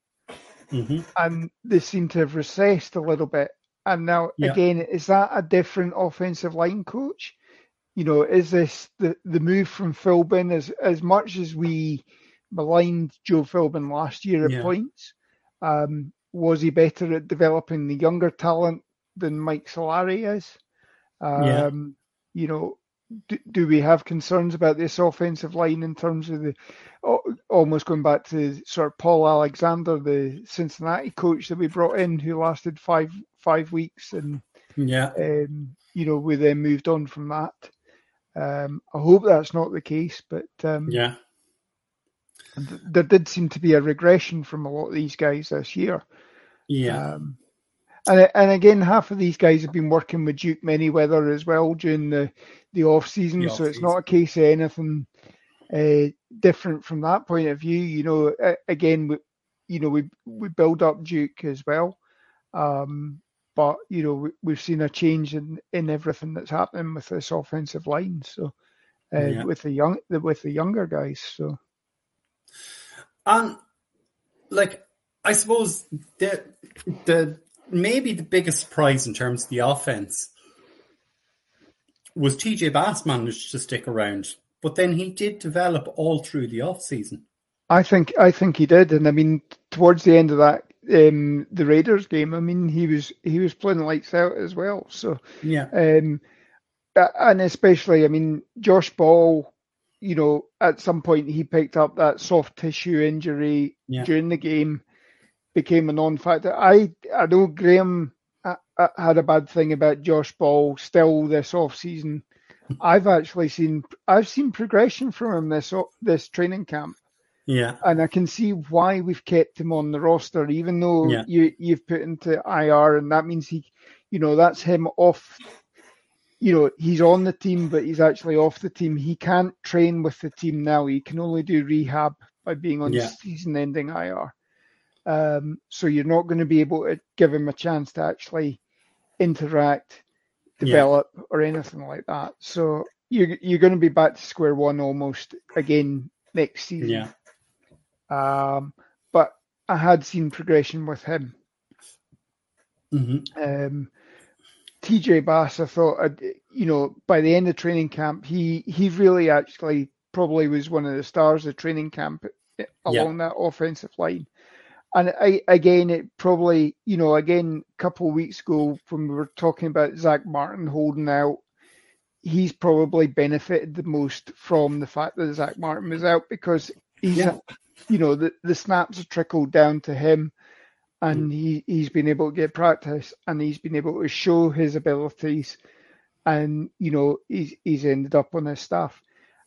hmm and they seem to have recessed a little bit. And now, Yeah. again, is that a different offensive line coach? You know, is this the, the move from Philbin as as much as we maligned Joe Philbin last year at Yeah. points? Um, was he better at developing the younger talent than Mike Solari is? Yeah. Um, You know, do, do we have concerns about this offensive line in terms of the almost going back to sort of Paul Alexander, the Cincinnati coach that we brought in, who lasted five five weeks, and Yeah. um, you know we then moved on from that. Um, I hope that's not the case, but um, Yeah. th- there did seem to be a regression from a lot of these guys this year. Yeah. Um, and and again, half of these guys have been working with Duke Manyweather as well during the the off season, The so it's not a case of anything uh, different from that point of view. You know, again, we, you know, we we build up Duke as well, um, but you know, we, we've seen a change in in everything that's happening with this offensive line. So. Uh, Yeah. With the young, with the younger guys, so And like, I suppose the the maybe the biggest surprise in terms of the offense was TJ Bass managed to stick around, but then he did develop all through the off season. I think I think he did, and I mean towards the end of that um, the Raiders game, I mean he was he was playing lights out as well. So Yeah, um, and especially I mean Josh Ball, you know at some point he picked up that soft tissue injury Yeah. during the game, became a non-factor. I I know Graham uh, uh, had a bad thing about Josh Ball still this off season. <laughs> I've actually seen I've seen progression from him this this training camp yeah, and I can see why we've kept him on the roster, even though Yeah. you you've put into IR, and that means he, you know, that's him off. You know, he's on the team, but he's actually off the team. He can't train with the team now. He can only do rehab by being on Yeah. season-ending IR. Um, so you're not going to be able to give him a chance to actually interact, Yeah. develop, or anything like that. So you're you're going to be back to square one almost again next season. yeah, Um, but I had seen progression with him. Mm-hmm. Um, TJ Bass, I thought, I'd- you know, by the end of training camp, he he really actually probably was one of the stars of training camp eh, along that offensive line. And I, again, it probably, you know, again, a couple of weeks ago when we were talking about Zack Martin holding out, he's probably benefited the most from the fact that Zack Martin was out because he's, Yeah. you know, the, the snaps have trickled down to him and mm. he, he's been able to get practice and he's been able to show his abilities and, you know, he's, he's ended up on his staff.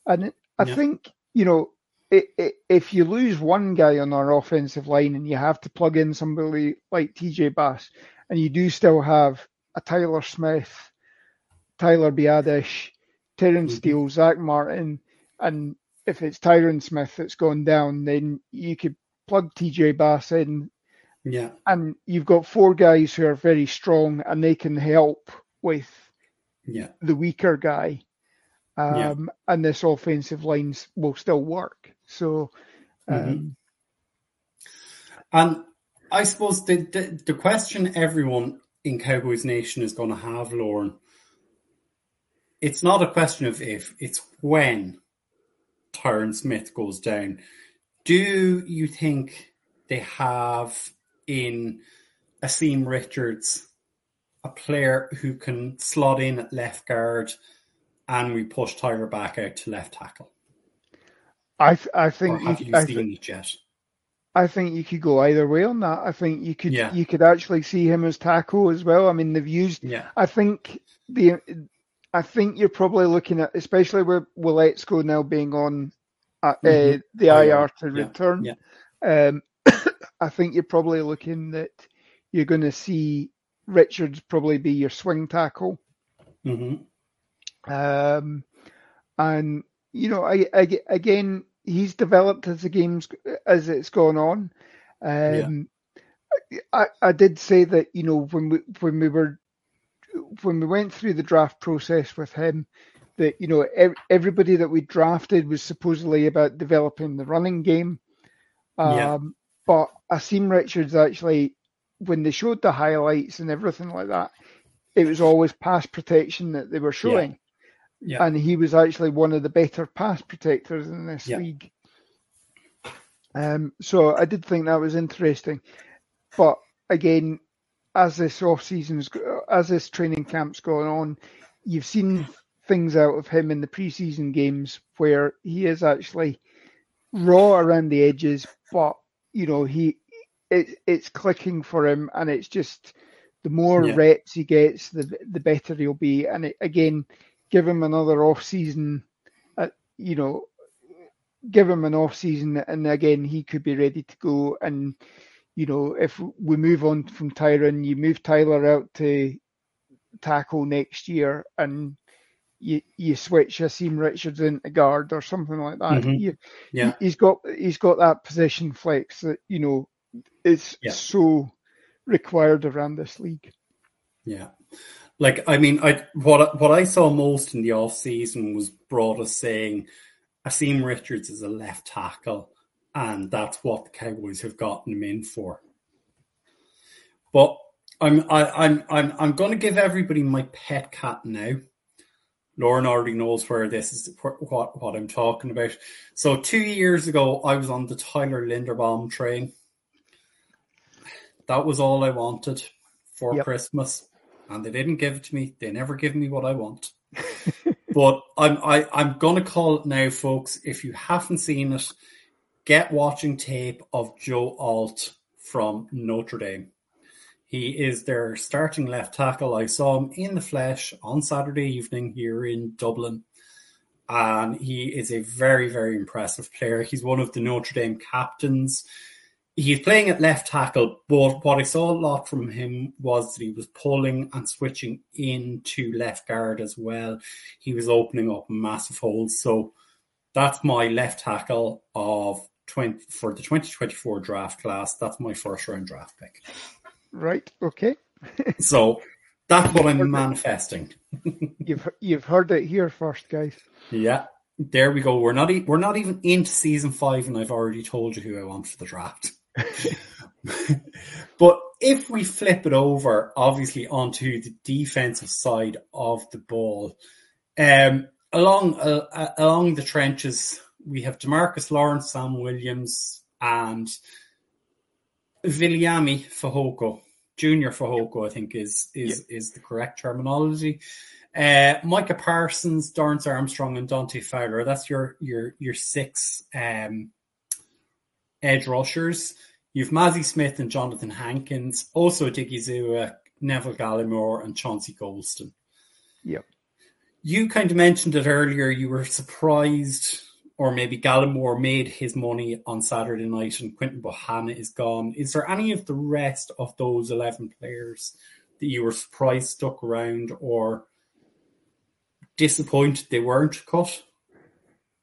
And I Yeah. think, you know, if you lose one guy on our offensive line and you have to plug in somebody like TJ Bass and you do still have a Tyler Smith, Tyler Biadasz, Terence Mhm. Steele, Zack Martin, and if it's Tyron Smith that's gone down, then you could plug TJ Bass in, yeah, and you've got four guys who are very strong and they can help with yeah, the weaker guy. Um, Yeah. And this offensive lines will still work. So, um, Mhm. And I suppose the, the the question everyone in Cowboys Nation is going to have, Lorne, it's not a question of if, it's when Tyron Smith goes down. Do you think they have in Asim Richards a player who can slot in at left guard and we push Tyler back out to left tackle? I th- I Or think have you, you I, seen th- yet? I think you could go either way on that. I think you could Yeah. you could actually see him as tackle as well. I mean, they've used. Yeah. I think the I think you're probably looking at, especially with Waletzko now being on uh, Mhm. uh, the IR, IR to yeah, return. yeah. Um, <coughs> I think you're probably looking that you're going to see Richards probably be your swing tackle. hmm Um, and you know, I, I again, he's developed as the game's as it's gone on. Um, I, I did say that you know when we when we were when we went through the draft process with him that you know ev- everybody that we drafted was supposedly about developing the running game. Yeah. Um, but Asim Richards actually, when they showed the highlights and everything like that, it was always pass protection that they were showing. Yeah. And he was actually one of the better pass protectors in this Yeah. league. Um, so I did think that was interesting. But again, as this off season's as this training camp's going on, you've seen things out of him in the preseason games where he is actually raw around the edges, but you know he it, it's clicking for him, and it's just the more Yeah. reps he gets, the the better he'll be. And it, again, give him another off season, uh, you know, give him an off season, and again he could be ready to go. And you know, if we move on from Tyron, you move Tyler out to tackle next year, and you you switch Asim Richards into guard or something like that. Mhm. You, Yeah. he's got he's got that position flex that you know is Yeah. so required around this league. Yeah. Like I mean, I what what I saw most in the off season was Broaddus saying Asim Richards is a left tackle, and that's what the Cowboys have gotten him in for. But I'm I, I'm I'm I'm going to give everybody my pet cat now. Lorne already knows where this is what what I'm talking about. So two years ago, I was on the Tyler Linderbaum train. That was all I wanted for Yep. Christmas, and they didn't give it to me. They never give me what I want. but I'm I, I'm gonna call it now, folks. If you haven't seen it, get watching tape of Joe Alt from Notre Dame. He is their starting left tackle. I saw him in the flesh on Saturday evening here in Dublin. And he is a very, very impressive player. He's one of the Notre Dame captains. He's playing at left tackle, but what I saw a lot from him was that he was pulling and switching into left guard as well. He was opening up massive holes. So that's my left tackle of 20 for the 2024 draft class. That's my first round draft pick. Right? Okay. <laughs> So that's what I'm manifesting. <laughs> You've you've heard it here first, guys. Yeah, there we go. We're not e- we're not even into season five, and I've already told you who I want for the draft. <laughs> but if we flip it over, obviously onto the defensive side of the ball, um, along uh, uh, along the trenches, we have Demarcus Lawrence, Sam Williams, and Viliami Fehoko, Junior Fehoko, I think is is is the correct terminology. Uh, Micah Parsons, Dorance Armstrong, and Dante Fowler. That's your your your six um, edge rushers. You've Mazi Smith and Jonathan Hankins, also Diggy Zua, Neville Gallimore, and Chauncey Golston. Yep. You kind of mentioned it earlier. You were surprised, or maybe Gallimore made his money on Saturday night, and Quinton Bohanna is gone. Is there any of the rest of those eleven players that you were surprised stuck around, or disappointed they weren't cut?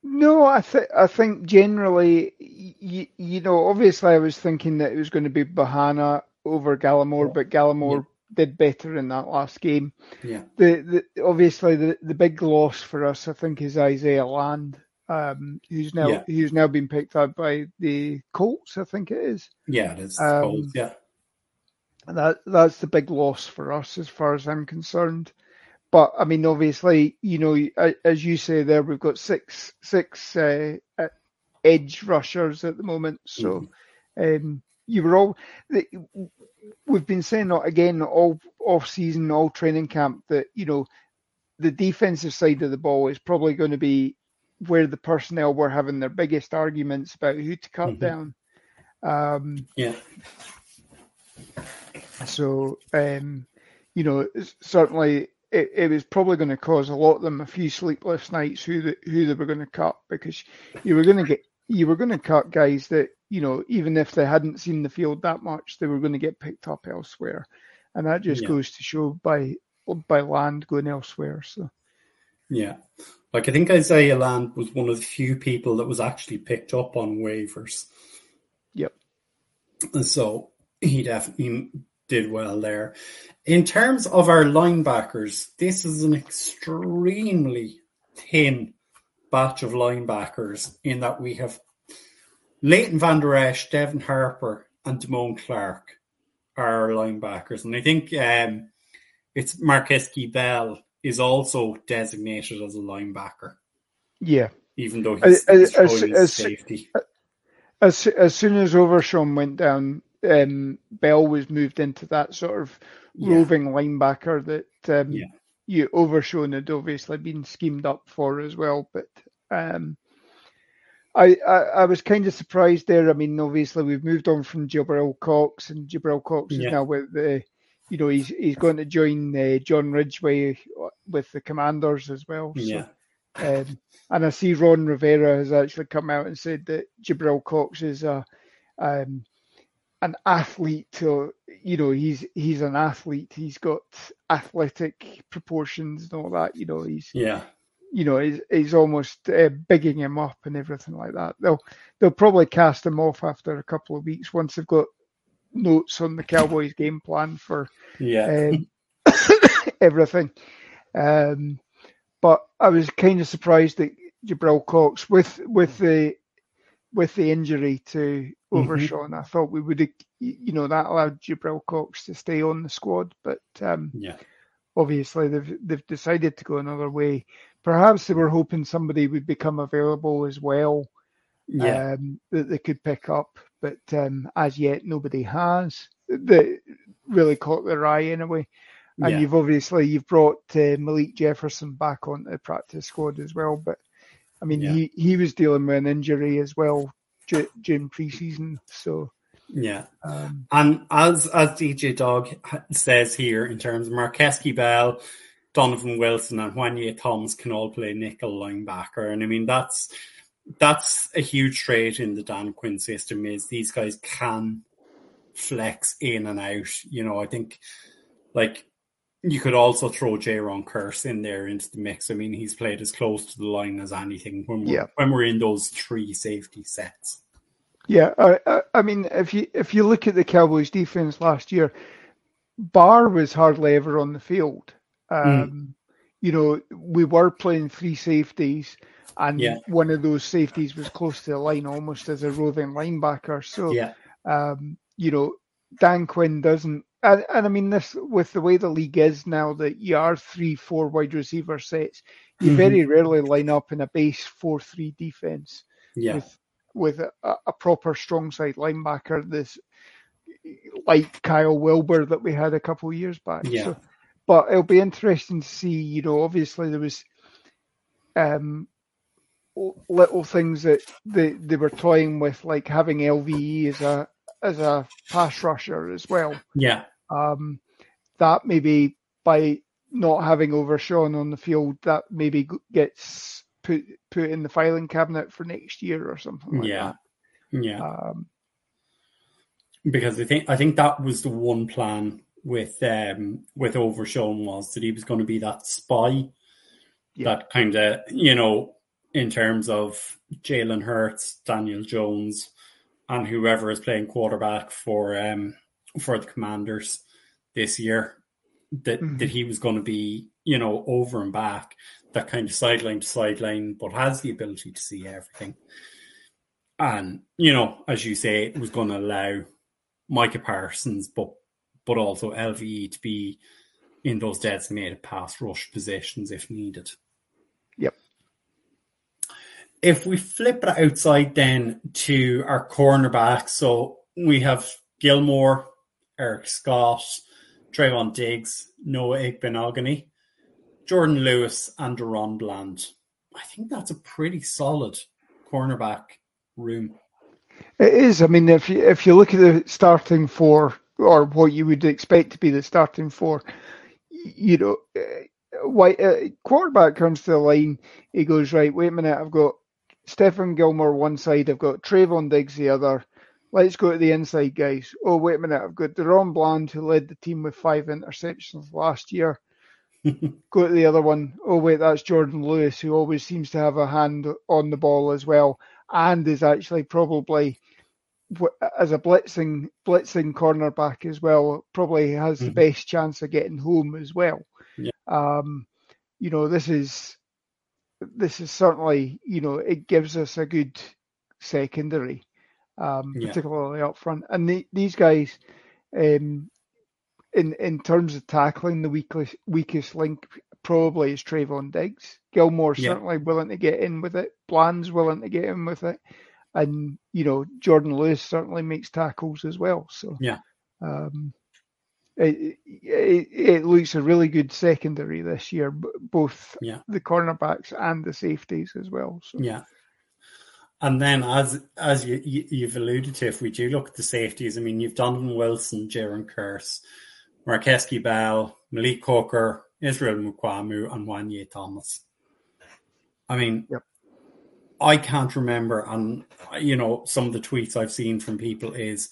No, I think I think generally, you, you know, obviously I was thinking that it was going to be Bohanna over Gallimore, but Gallimore did better in that last game. Yeah, The, the obviously the, the big loss for us, I think, is Isaiah Land, um, who's now Yeah. who's now been picked up by the Colts, I think it is. yeah, it is. Um, cold. Yeah, that that's the big loss for us as far as I'm concerned. But I mean, obviously, you know, as you say there, we've got six six uh, uh, edge rushers at the moment. So um, you were all the, we've been saying that again all off season, all training camp that you know the defensive side of the ball is probably going to be where the personnel were having their biggest arguments about who to cut Mhm. down. Um, yeah, so, um, you know, certainly it, it was probably going to cause a lot of them a few sleepless nights who the, who they were going to cut because you were going to get you were going to cut guys that you know even if they hadn't seen the field that much they were going to get picked up elsewhere, and that just Yeah. goes to show by by land going elsewhere. So yeah. Like I think Isaiah Land was one of the few people that was actually picked up on waivers. yep, And so he definitely did well there. In terms of our linebackers, this is an extremely thin batch of linebackers in that we have Leighton Vander Esch, Devin Harper, and Damone Clark are linebackers, and I think um, it's Markquese Bell is also designated as a linebacker. Yeah, even though he's, he's as, as, safety. As as soon as Overshown went down, um, Bell was moved into that sort of yeah. roving linebacker that um, yeah. you Overshown had obviously been schemed up for as well. But um, I, I, I was kind of surprised there. I mean, obviously we've moved on from Jabril Cox, and Jabril Cox yeah. is now with the, you know, he's he's going to join uh, John Ridgeway with the Commanders as well. So, yeah. Um, and I see Ron Rivera has actually come out and said that Jabril Cox is a um, an athlete. To, you know, he's he's an athlete. He's got athletic proportions and all that. You know, he's yeah. You know, he's, he's almost uh, bigging him up and everything like that. They'll they'll probably cast him off after a couple of weeks once they've got notes on the Cowboys <laughs> game plan for yeah um, <coughs> everything. Um, but I was kind of surprised that Jabril Cox with with the with the injury to Overshown. Mm-hmm. I thought we would, you know, that allowed Jabril Cox to stay on the squad, but um, yeah, obviously they've they've decided to go another way. Perhaps they were hoping somebody would become available as well, yeah, um, that they could pick up, but um, as yet nobody has. That really caught their eye anyway. And yeah. you've obviously you've brought uh, Malik Jefferson back onto the practice squad as well. But I mean, yeah. he, he was dealing with an injury as well during preseason. So yeah, um, and as as DJ Dog says here, in terms of Markquese Bell, Donovan Wilson, and Juanyeh Thomas can all play nickel linebacker, and I mean that's that's a huge trait in the Dan Quinn system is these guys can flex in and out. You know, I think like you could also throw Jayron Kearse in there into the mix. I mean, he's played as close to the line as anything when we're, yeah. when we're in those three safety sets. Yeah, I, I mean, if you if you look at the Cowboys' defense last year, Barr was hardly ever on the field. Hmm. Um, mm. You know, we were playing three safeties, and yeah. one of those safeties was close to the line, almost as a roving linebacker. So, yeah. um, you know, Dan Quinn doesn't and, and I mean this with the way the league is now that you are three, four wide receiver sets, you mm-hmm. very rarely line up in a base four three defense. Yeah. With with a, a proper strong side linebacker, this like Kyle Wilber that we had a couple of years back. Yeah. So, but it'll be interesting to see. You know, obviously there was um, little things that they they were toying with, like having LVE as a as a pass rusher as well. Yeah. Um, that maybe by not having Overshown on the field, that maybe gets put put in the filing cabinet for next year or something like yeah. that. Yeah. Um, because I think I think that was the one plan with um with Overshown was that he was going to be that spy, yeah. that kind of you know in terms of Jalen Hurts, Daniel Jones, and whoever is playing quarterback for um for the Commanders this year that mm-hmm. that he was going to be, you know, over and back, that kind of sideline to sideline, but has the ability to see everything. And you know, as you say, it was going to allow Micah Parsons, but but also LVE to be in those designated pass rush positions if needed. Yep. If we flip it outside then to our cornerbacks, so we have Gilmore, Eric Scott, Trevon Diggs, Noah Igbinoghene, Jordan Lewis, and DaRon Bland. I think that's a pretty solid cornerback room. It is. I mean, if you if you look at the starting four, or what you would expect to be the starting four, you know, uh, white uh, quarterback comes to the line. He goes right. Wait a minute. I've got Stephon Gilmore one side. I've got Trevon Diggs the other. Let's go to the inside guys. Oh, wait a minute. I've got DaRon Bland, who led the team with five interceptions last year. <laughs> go to the other one. Oh, wait, that's Jordan Lewis, who always seems to have a hand on the ball as well, and is actually probably as a blitzing blitzing cornerback as well. Probably has mm-hmm. the best chance of getting home as well. Yeah. Um, you know, this is this is certainly you know it gives us a good secondary um, Yeah. particularly up front. And the, these guys, um, in in terms of tackling, the weakest weakest link probably is Trevon Diggs. Gilmore Yeah. certainly willing to get in with it. Bland's willing to get in with it, and you know Jordan Lewis certainly makes tackles as well. So Yeah. um, it, it it looks a really good secondary this year, both Yeah. the cornerbacks and the safeties as well. So Yeah. And then, as as you, you, you've alluded to, if we do look at the safeties, I mean, you've Donovan Wilson, Jayron Kearse, Markquese Bell, Malik Hooker, Israel Mukuamu, and Juanyeh Thomas. I mean, Yep. I can't remember, and you know, some of the tweets I've seen from people is,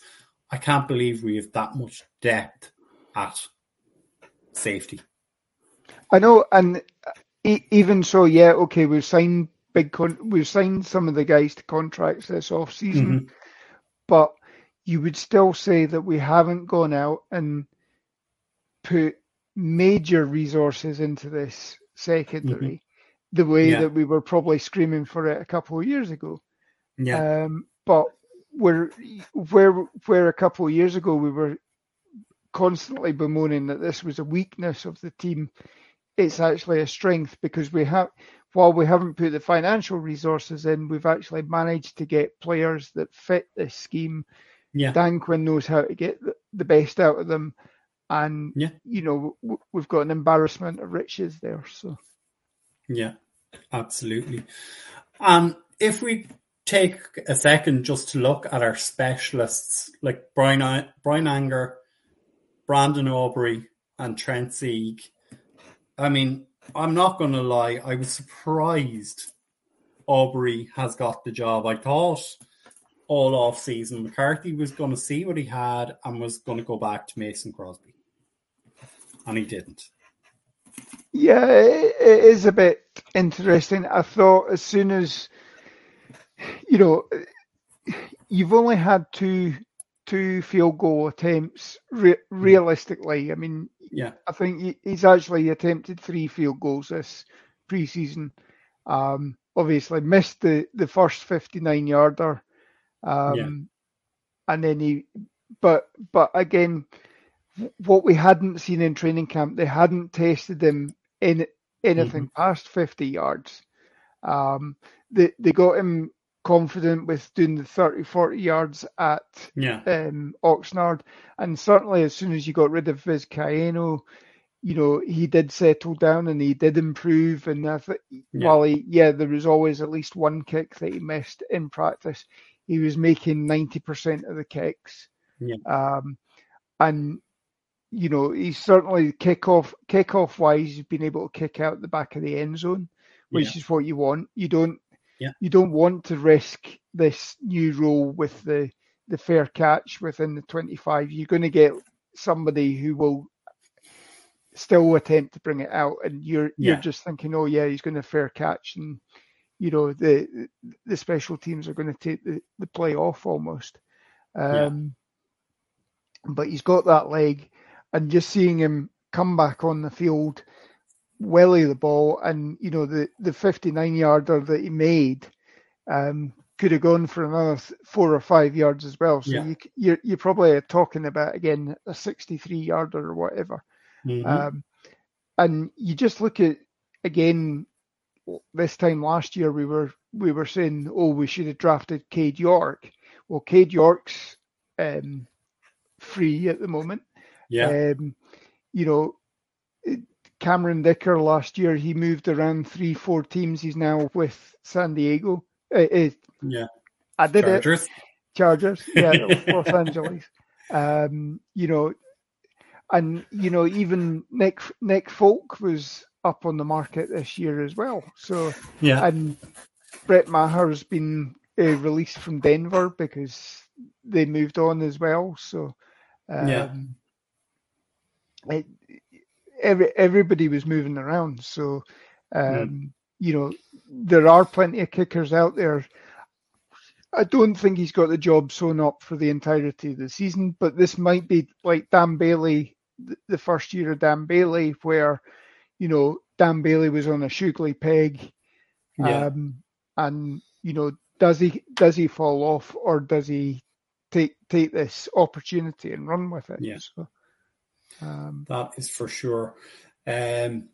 I can't believe we have that much depth at safety. I know, and e- even so, yeah, okay, we've signed big con- we've signed some of the guys to contracts this off season, Mhm. but you would still say that we haven't gone out and put major resources into this secondary the way Yeah. that we were probably screaming for it a couple of years ago. Yeah, Um, but we're where where a couple of years ago we were constantly bemoaning that this was a weakness of the team. It's actually a strength because we have, while we haven't put the financial resources in, we've actually managed to get players that fit this scheme. yeah, Dan Quinn knows how to get the, best out of them, and Yeah. you know we've got an embarrassment of riches there. So yeah, absolutely. And if we take a second just to look at our specialists like Bryan Bryan Anger, Brandon Aubrey, and Trent Sieg. I mean, I'm not going to lie, I was surprised Aubrey has got the job. I thought all off season McCarthy was going to see what he had and was going to go back to Mason Crosby, and he didn't. Yeah, it, it is a bit interesting. I thought as soon as you know, you've only had two two field goal attempts. Re- realistically, I mean, Yeah, I think he, he's actually attempted three field goals this preseason. Um, obviously missed the the first fifty nine yarder, um, Yeah. and then he, but but again, what we hadn't seen in training camp, they hadn't tested him in anything past 50 yards. Um, they, they got him confident with doing the 30, 40 yards at yeah, um, Oxnard. And certainly as soon as you got rid of Vizcaino, you know, he did settle down and he did improve. And I th- Yeah. while he, yeah, there was always at least one kick that he missed in practice, he was making 90% of the kicks. Yeah. Um, and, you know, he's certainly kickoff, kickoff wise, he's been able to kick out the back of the end zone, which is what you want. You don't, Yeah. you don't want to risk this new rule with the, the fair catch within the 25. You're going to get somebody who will still attempt to bring it out, and you're you're just thinking, oh yeah, he's going to fair catch, and you know the the special teams are going to take the, the play off almost. Yeah. Um, But he's got that leg, and just seeing him come back on the field, welly the ball, and you know the the 59 yarder that he made. Um, could have gone for another four or five yards as well. So Yeah. you, you're you're probably talking about again a 63 yarder or whatever. Mhm. Um, and you just look at again this time last year we were we were saying oh we should have drafted Cade York. Well, Cade York's um, free at the moment. yeah, Um, you know, Cameron Dicker last year he moved around three four teams. He's now with San Diego. Uh, uh, yeah. I did it. Chargers. Chargers, yeah, <laughs> Los Angeles. Um, you know, and you know, even Nick Nick Folk was up on the market this year as well. So, Yeah, and Brett Maher's been uh, released from Denver because they moved on as well. So, um, Yeah. it, every everybody was moving around. So, um, Hmm. you know, there are plenty of kickers out there. I don't think he's got the job sewn up for the entirety of the season, but this might be like Dan Bailey, the first year of Dan Bailey, where, you know, Dan Bailey was on a Shugley peg, yeah, um, and, you know, does he does he fall off or does he take take this opportunity and run with it? Yeah. So, um, that is for sure. Um,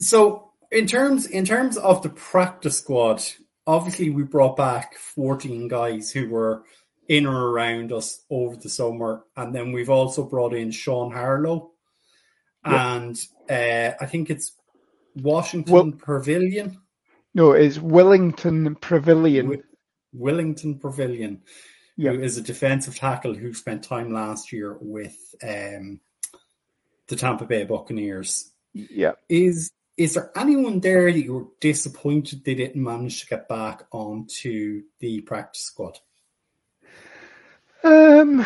so in terms in terms of the practice squad, obviously we brought back 14 guys who were in or around us over the summer, and then we've also brought in Sean Harlow, and uh, I think it's Washington Well- Pavilion, no, it's Wellington Pavilion. Wi- Willington Pavilion, Yeah. who is a defensive tackle who spent time last year with um, the Tampa Bay Buccaneers. Yeah. Is is there anyone there that you were disappointed they didn't manage to get back onto the practice squad? Um,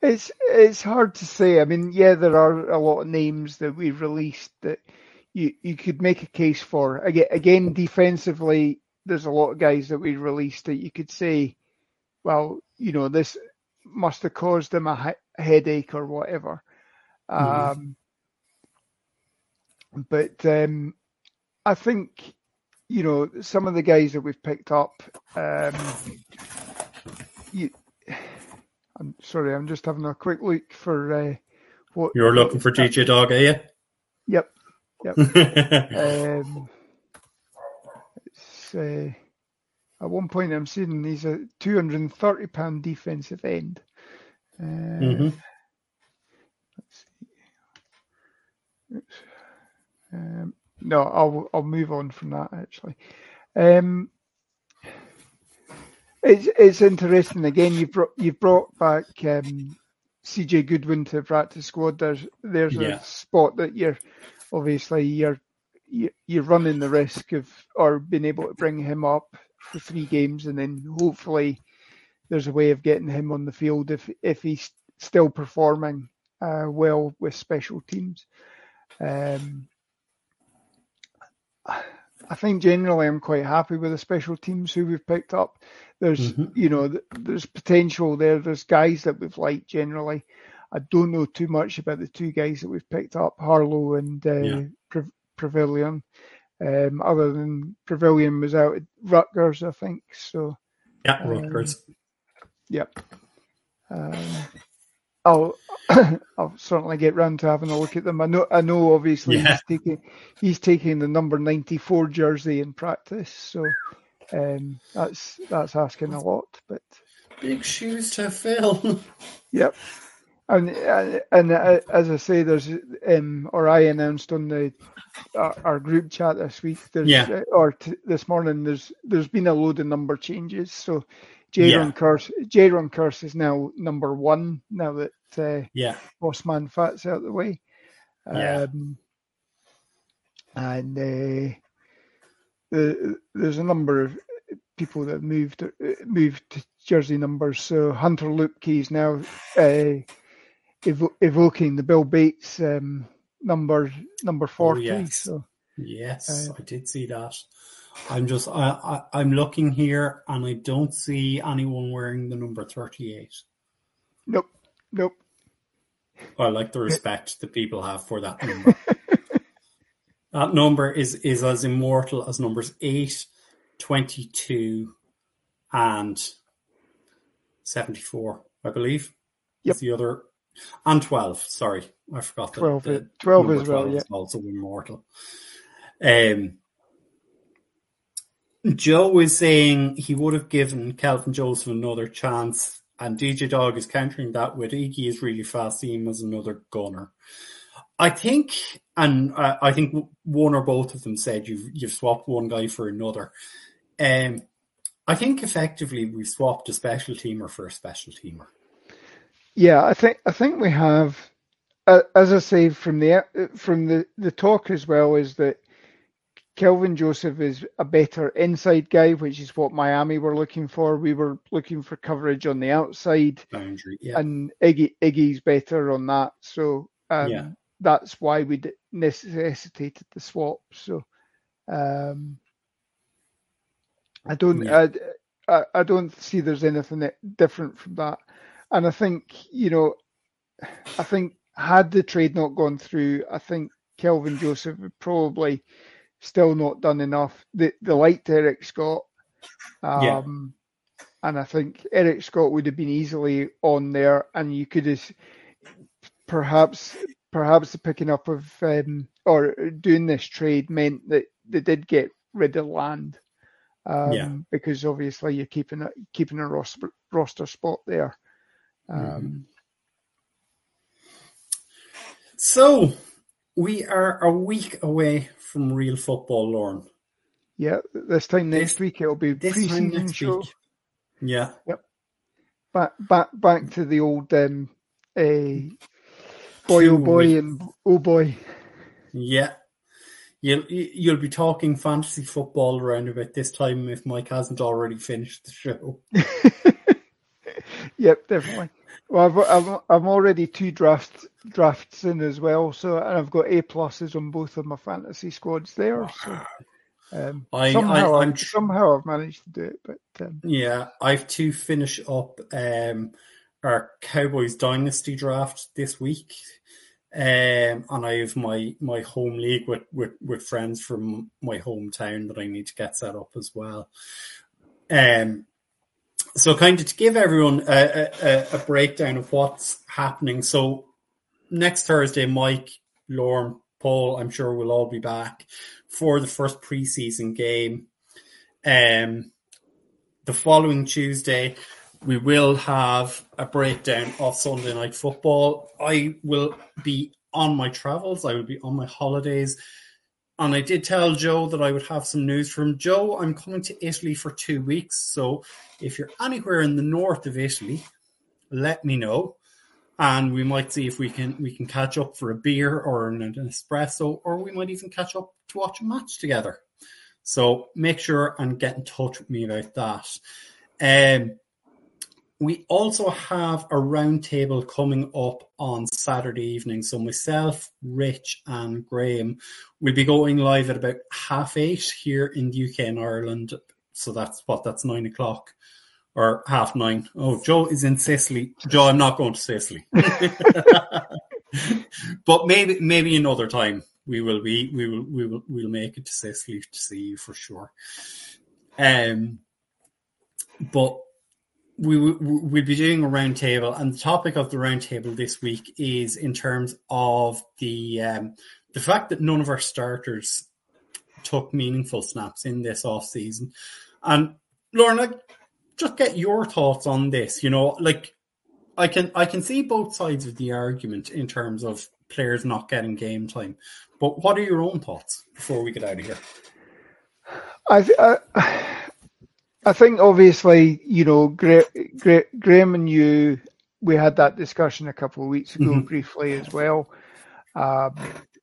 it's it's hard to say. I mean, yeah, there are a lot of names that we've released that you you could make a case for. Again, again, defensively, there's a lot of guys that we released that you could say, well, you know, this must have caused them a he- headache or whatever. Mhm. Um, but um, I think you know some of the guys that we've picked up. Um, you, I'm sorry, I'm just having a quick look for uh, what You're looking for DJ Dog, are you? Yep. <laughs> Um, uh, at one point, I'm seeing he's a 230 pound defensive end. Uh, Mhm. let's see. Um, no, I'll I'll move on from that actually. Um, it's it's interesting. Again, you've brought you've brought back um, CJ Goodwin to practice squad. There's there's Yeah. a spot that you're obviously you're you- you're running the risk of or being able to bring him up for three games, and then hopefully there's a way of getting him on the field if if he's still performing uh, well with special teams. Um, I think generally I'm quite happy with the special teams who we've picked up. There's Mhm. you know there's potential there. There's guys that we've liked generally. I don't know too much about the two guys that we've picked up, Harlow and uh, Yeah. Previlon. Um, other than Previlon was out at Rutgers, I think. So Yeah, Um, Rutgers. Yep. Um, I'll <coughs> I'll certainly get round to having a look at them. I know I know obviously Yeah. he's taking he's taking the number ninety four jersey in practice, so um, that's that's asking a lot. But Big shoes to fill. <laughs> yep. And and, and uh, as I say, there's um, or I announced on the our, our group chat this week. There's Yeah. uh, or t- this morning. There's there's been a load of number changes. So Jayron Yeah. Kearse Jayron Kearse is now number one now that uh, yeah, Bossman Fat's out of the way. Yeah. Um, and uh, the, there's a number of people that moved uh, moved to jersey numbers. So Hunter Luepke is now uh, evo- evoking the Bill Bates um, number number forty. yes. So yes, Uh, I did see that. I'm just, I, I, I'm looking here and I don't see anyone wearing the number 38. nope, nope. I like the respect that people have for that number. <laughs> that number is, is as immortal as numbers 8, 22, and 74, I believe. Yep. Is the other, and 12, sorry. I forgot that. 12, the 12 as well, 12 yeah. is also immortal. Um, Joe is saying he would have given Kelvin Joseph another chance, and DJ Dog is countering that with Iggy is really fast, see him as another gunner. I think, and uh, I think one or both of them said you've you've swapped one guy for another. Um, I think effectively we swapped a special teamer for a special teamer. Yeah, I think I think we have, uh, as I say from the from the the talk as well, is that Kelvin Joseph is a better inside guy, which is what Miami were looking for. We were looking for coverage on the outside, Boundary, yeah, and Iggy Iggy's better on that. So um, Yeah. that's why we necessitated the swap. So um, I don't Yeah. I, I, I don't see there's anything that- different from that. And I think you know, I think had the trade not gone through, I think Kelvin Joseph would probably still not done enough. They, they liked Eric Scott. Um, Yeah. And I think Eric Scott would have been easily on there, and you could have perhaps perhaps the picking up of um, or doing this trade meant that they did get rid of land. Um, Yeah. because obviously you're keeping a keeping a roster roster spot there. Um, Mhm. So we are a week away from real football, Lorne. Yeah, this time next This- week it'll be This pre-season next show. week. Yeah. Yep. Back back back to the old um, uh, boy Two oh boy weeks. and oh boy. Yeah. You'll you'll be talking fantasy football around about this time if Mike hasn't already finished the show. <laughs> Yep, definitely. Well, I've, I've I'm already two draft drafts in as well, so and I've got A pluses on both of my fantasy squads there. So um, I- somehow I- I, I'm have tr- somehow I've managed to do it, but um, Yeah, I've to finish up um, our Cowboys Dynasty draft this week. Um, and I have my, my home league with, with, with friends from my hometown that I need to get set up as well. Um, so kind of to give everyone a, a, a breakdown of what's happening. So next Thursday, Mike, Lorne, Paul, I'm sure we'll all be back for the first preseason game. Um, the following Tuesday, we will have a breakdown of Sunday night football. I will be on my travels. I will be on my holidays. And I did tell Joe that I would have some news from Joe. I'm coming to Italy for two weeks. So if you're anywhere in the north of Italy, let me know. And we might see if we can we can catch up for a beer or an, an espresso, or we might even catch up to watch a match together. So make sure and get in touch with me about that. Um, we also have a roundtable coming up on Saturday evening. So myself, Rich, and Graham will be going live at about half eight here in the UK and Ireland. So that's what that's nine o'clock or half nine. Oh, Joe is in Sicily. Joe, I'm not going to Sicily. <laughs> but maybe maybe another time we will be we will we will we'll make it to Sicily to see you for sure. Um, but we will we'll be doing a roundtable, and the topic of the roundtable this week is in terms of the um, the fact that none of our starters took meaningful snaps in this off season. And Lorne, just get your thoughts on this. You know, like I can I can see both sides of the argument in terms of players not getting game time. But what are your own thoughts before we get out of here? I, th- I I think obviously you know Gra- Gra- Graham and you we had that discussion a couple of weeks ago Mhm. briefly as well. Um,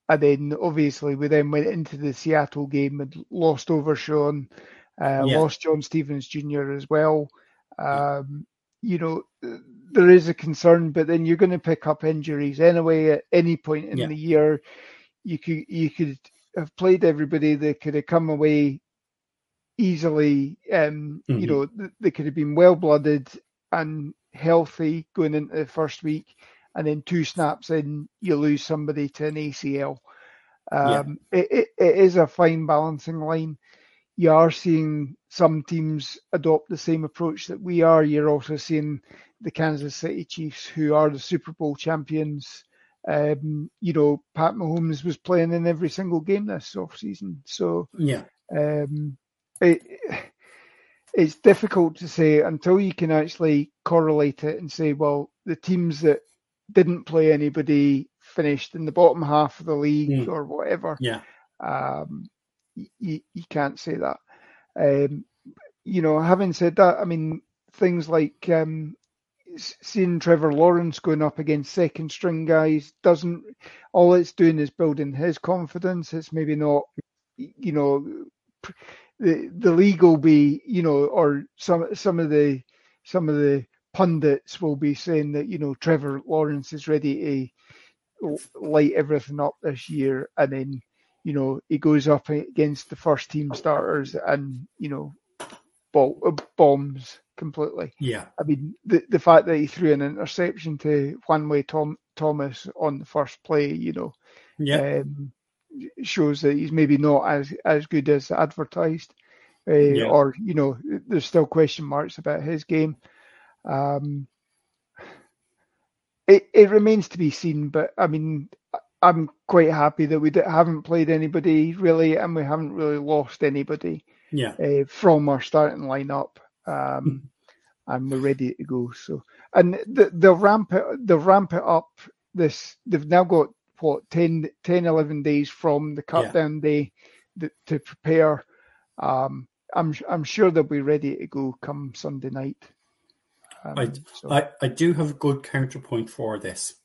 and then obviously we then went into the Seattle game and lost Overshown, uh, Yeah. lost John Stephens Jr. as well. Um, you know, there is a concern, but then you're going to pick up injuries anyway at any point in Yeah. the year. You could you could have played everybody that could have come away easily. Um, Mhm. You know, they could have been well blooded and healthy going into the first week, and then two snaps in, you lose somebody to an ACL. Yeah. Um, it, it, it is a fine balancing line. You are seeing some teams adopt the same approach that we are. You're also seeing the Kansas City Chiefs, who are the Super Bowl champions. Um, you know, Pat Mahomes was playing in every single game this offseason. So Yeah, um, it, it's difficult to say until you can actually correlate it and say, well, the teams that didn't play anybody finished in the bottom half of the league Mm. or whatever. yeah, Um, you, you can't say that. Um, you know, having said that, I mean, things like um, seeing Trevor Lawrence going up against second string guys doesn't, all it's doing is building his confidence. It's maybe not, you know, the the league will be, you know, or some some of the some of the pundits will be saying that you know Trevor Lawrence is ready to light everything up this year, and then you know he goes up against the first team starters and you know ball, uh, bombs completely. yeah, I mean the the fact that he threw an interception to Juanyeh Tom Thomas on the first play, you know, yeah, um, shows that he's maybe not as as good as advertised, uh, yeah. or you know, there's still question marks about his game. Um, it it remains to be seen, but I mean, I'm quite happy that we haven't played anybody really, and we haven't really lost anybody. Yeah. Uh, from our starting lineup, um, and we're ready to go. So, and the, they'll ramp it, they'll ramp it up. This they've now got what 10, 10 11 days from the cut yeah. down day to prepare. Um, I'm I'm sure they'll be ready to go come Sunday night. Um, I, so. I I do have a good counterpoint for this.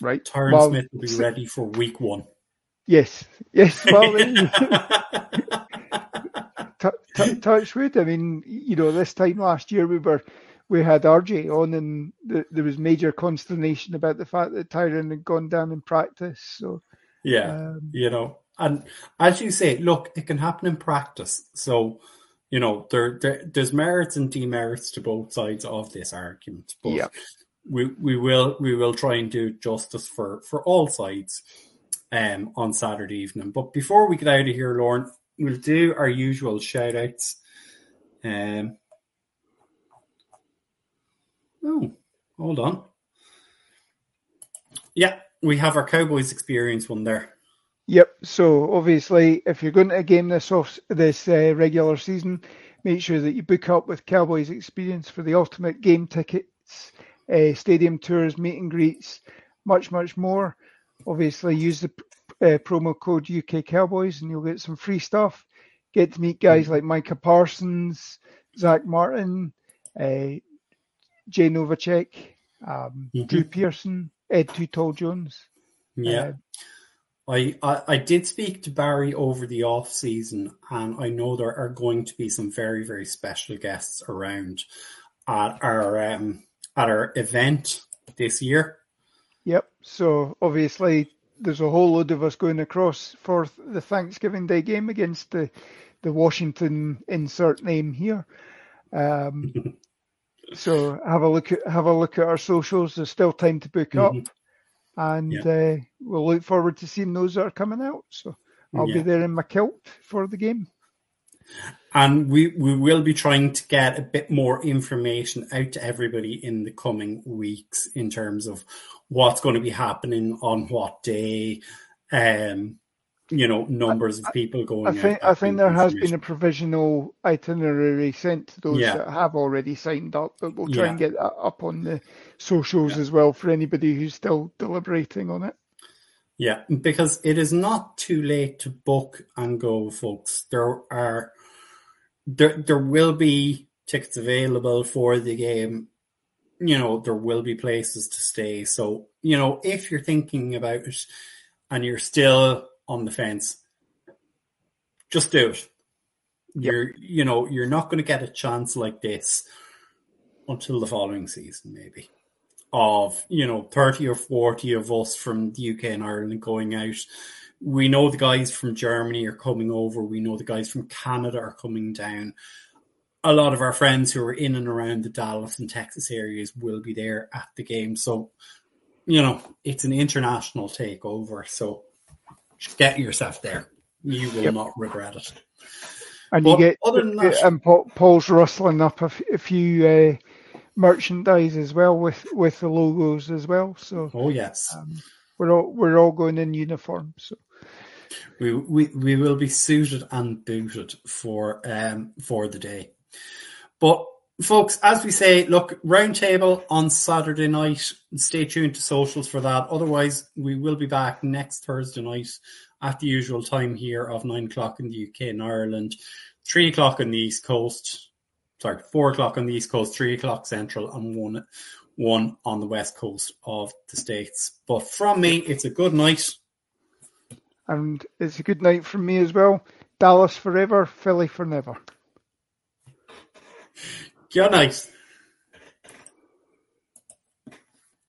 Right, Tyron well, Smith will be ready for week one. Yes, yes. <laughs> Well, <laughs> t- t- touch wood. I mean, you know, this time last year we were we had RJ on, and th- there was major consternation about the fact that Tyron had gone down in practice. So yeah, um, you know, and as you say, look, it can happen in practice. So you know, there, there there's merits and demerits to both sides of this argument. But yeah. we we will we will try and do justice for for all sides um on Saturday evening. But before we get out of here, Lorne, we'll do our usual shout outs. Um, oh, hold on. Yeah, we have our Cowboys experience one there. Yep. So obviously, if you're going to a game this off this uh, regular season, make sure that you book up with Cowboys Experience for the ultimate game tickets, uh, stadium tours, meet and greets, much much more. Obviously, use the uh, promo code UK Cowboys, and you'll get some free stuff. Get to meet guys mm-hmm. like Micah Parsons, Zack Martin, uh, Jay Novacek, um, mm-hmm. Drew Pearson, Ed Tall Jones. Yeah. Uh, I, I, I did speak to Barry over the off season, and I know there are going to be some very very special guests around at our um, at our event this year. Yep. So obviously there's a whole load of us going across for the Thanksgiving Day game against the the Washington insert name here. Um, <laughs> so have a look at have a look at our socials. There's still time to book mm-hmm. up, and yeah. uh, we'll look forward to seeing those that are coming out. So I'll yeah. be there in my kilt for the game. And we, we will be trying to get a bit more information out to everybody in the coming weeks in terms of what's going to be happening on what day, um, you know, numbers of people going. I think I think there has been a provisional itinerary sent to those yeah. that have already signed up, but we'll try yeah. and get that up on the socials yeah. as well for anybody who's still deliberating on it. Yeah, because it is not too late to book and go, folks. There are there there will be tickets available for the game. You know, there will be places to stay. So, you know, if you're thinking about it and you're still on the fence, just do it. Yep. You're you know, you're not gonna get a chance like this until the following season, maybe. Of, you know, 30 or 40 of us from the UK and Ireland going out we know the guys from Germany are coming over. We know the guys from Canada are coming down. A lot of our friends who are in and around the Dallas and Texas areas will be there at the game. So, you know, it's an international takeover. So get yourself there. You will yep. not regret it. And but you get other than that, and Paul's rustling up a, f- a few uh, merchandise as well with with the logos as well. So oh yes, um, we're all we're all going in uniform. So we, we we will be suited and booted for um for the day. But folks, as we say, look, roundtable on Saturday night. Stay tuned to socials for that. Otherwise, we will be back next Thursday night at the usual time here of nine o'clock in the UK and Ireland, three o'clock on the East Coast. Sorry, four o'clock on the East Coast, three o'clock Central, and one one on the West Coast of the States. But from me, it's a good night and it's a good night from me as well. Dallas forever, Philly for never. Good night.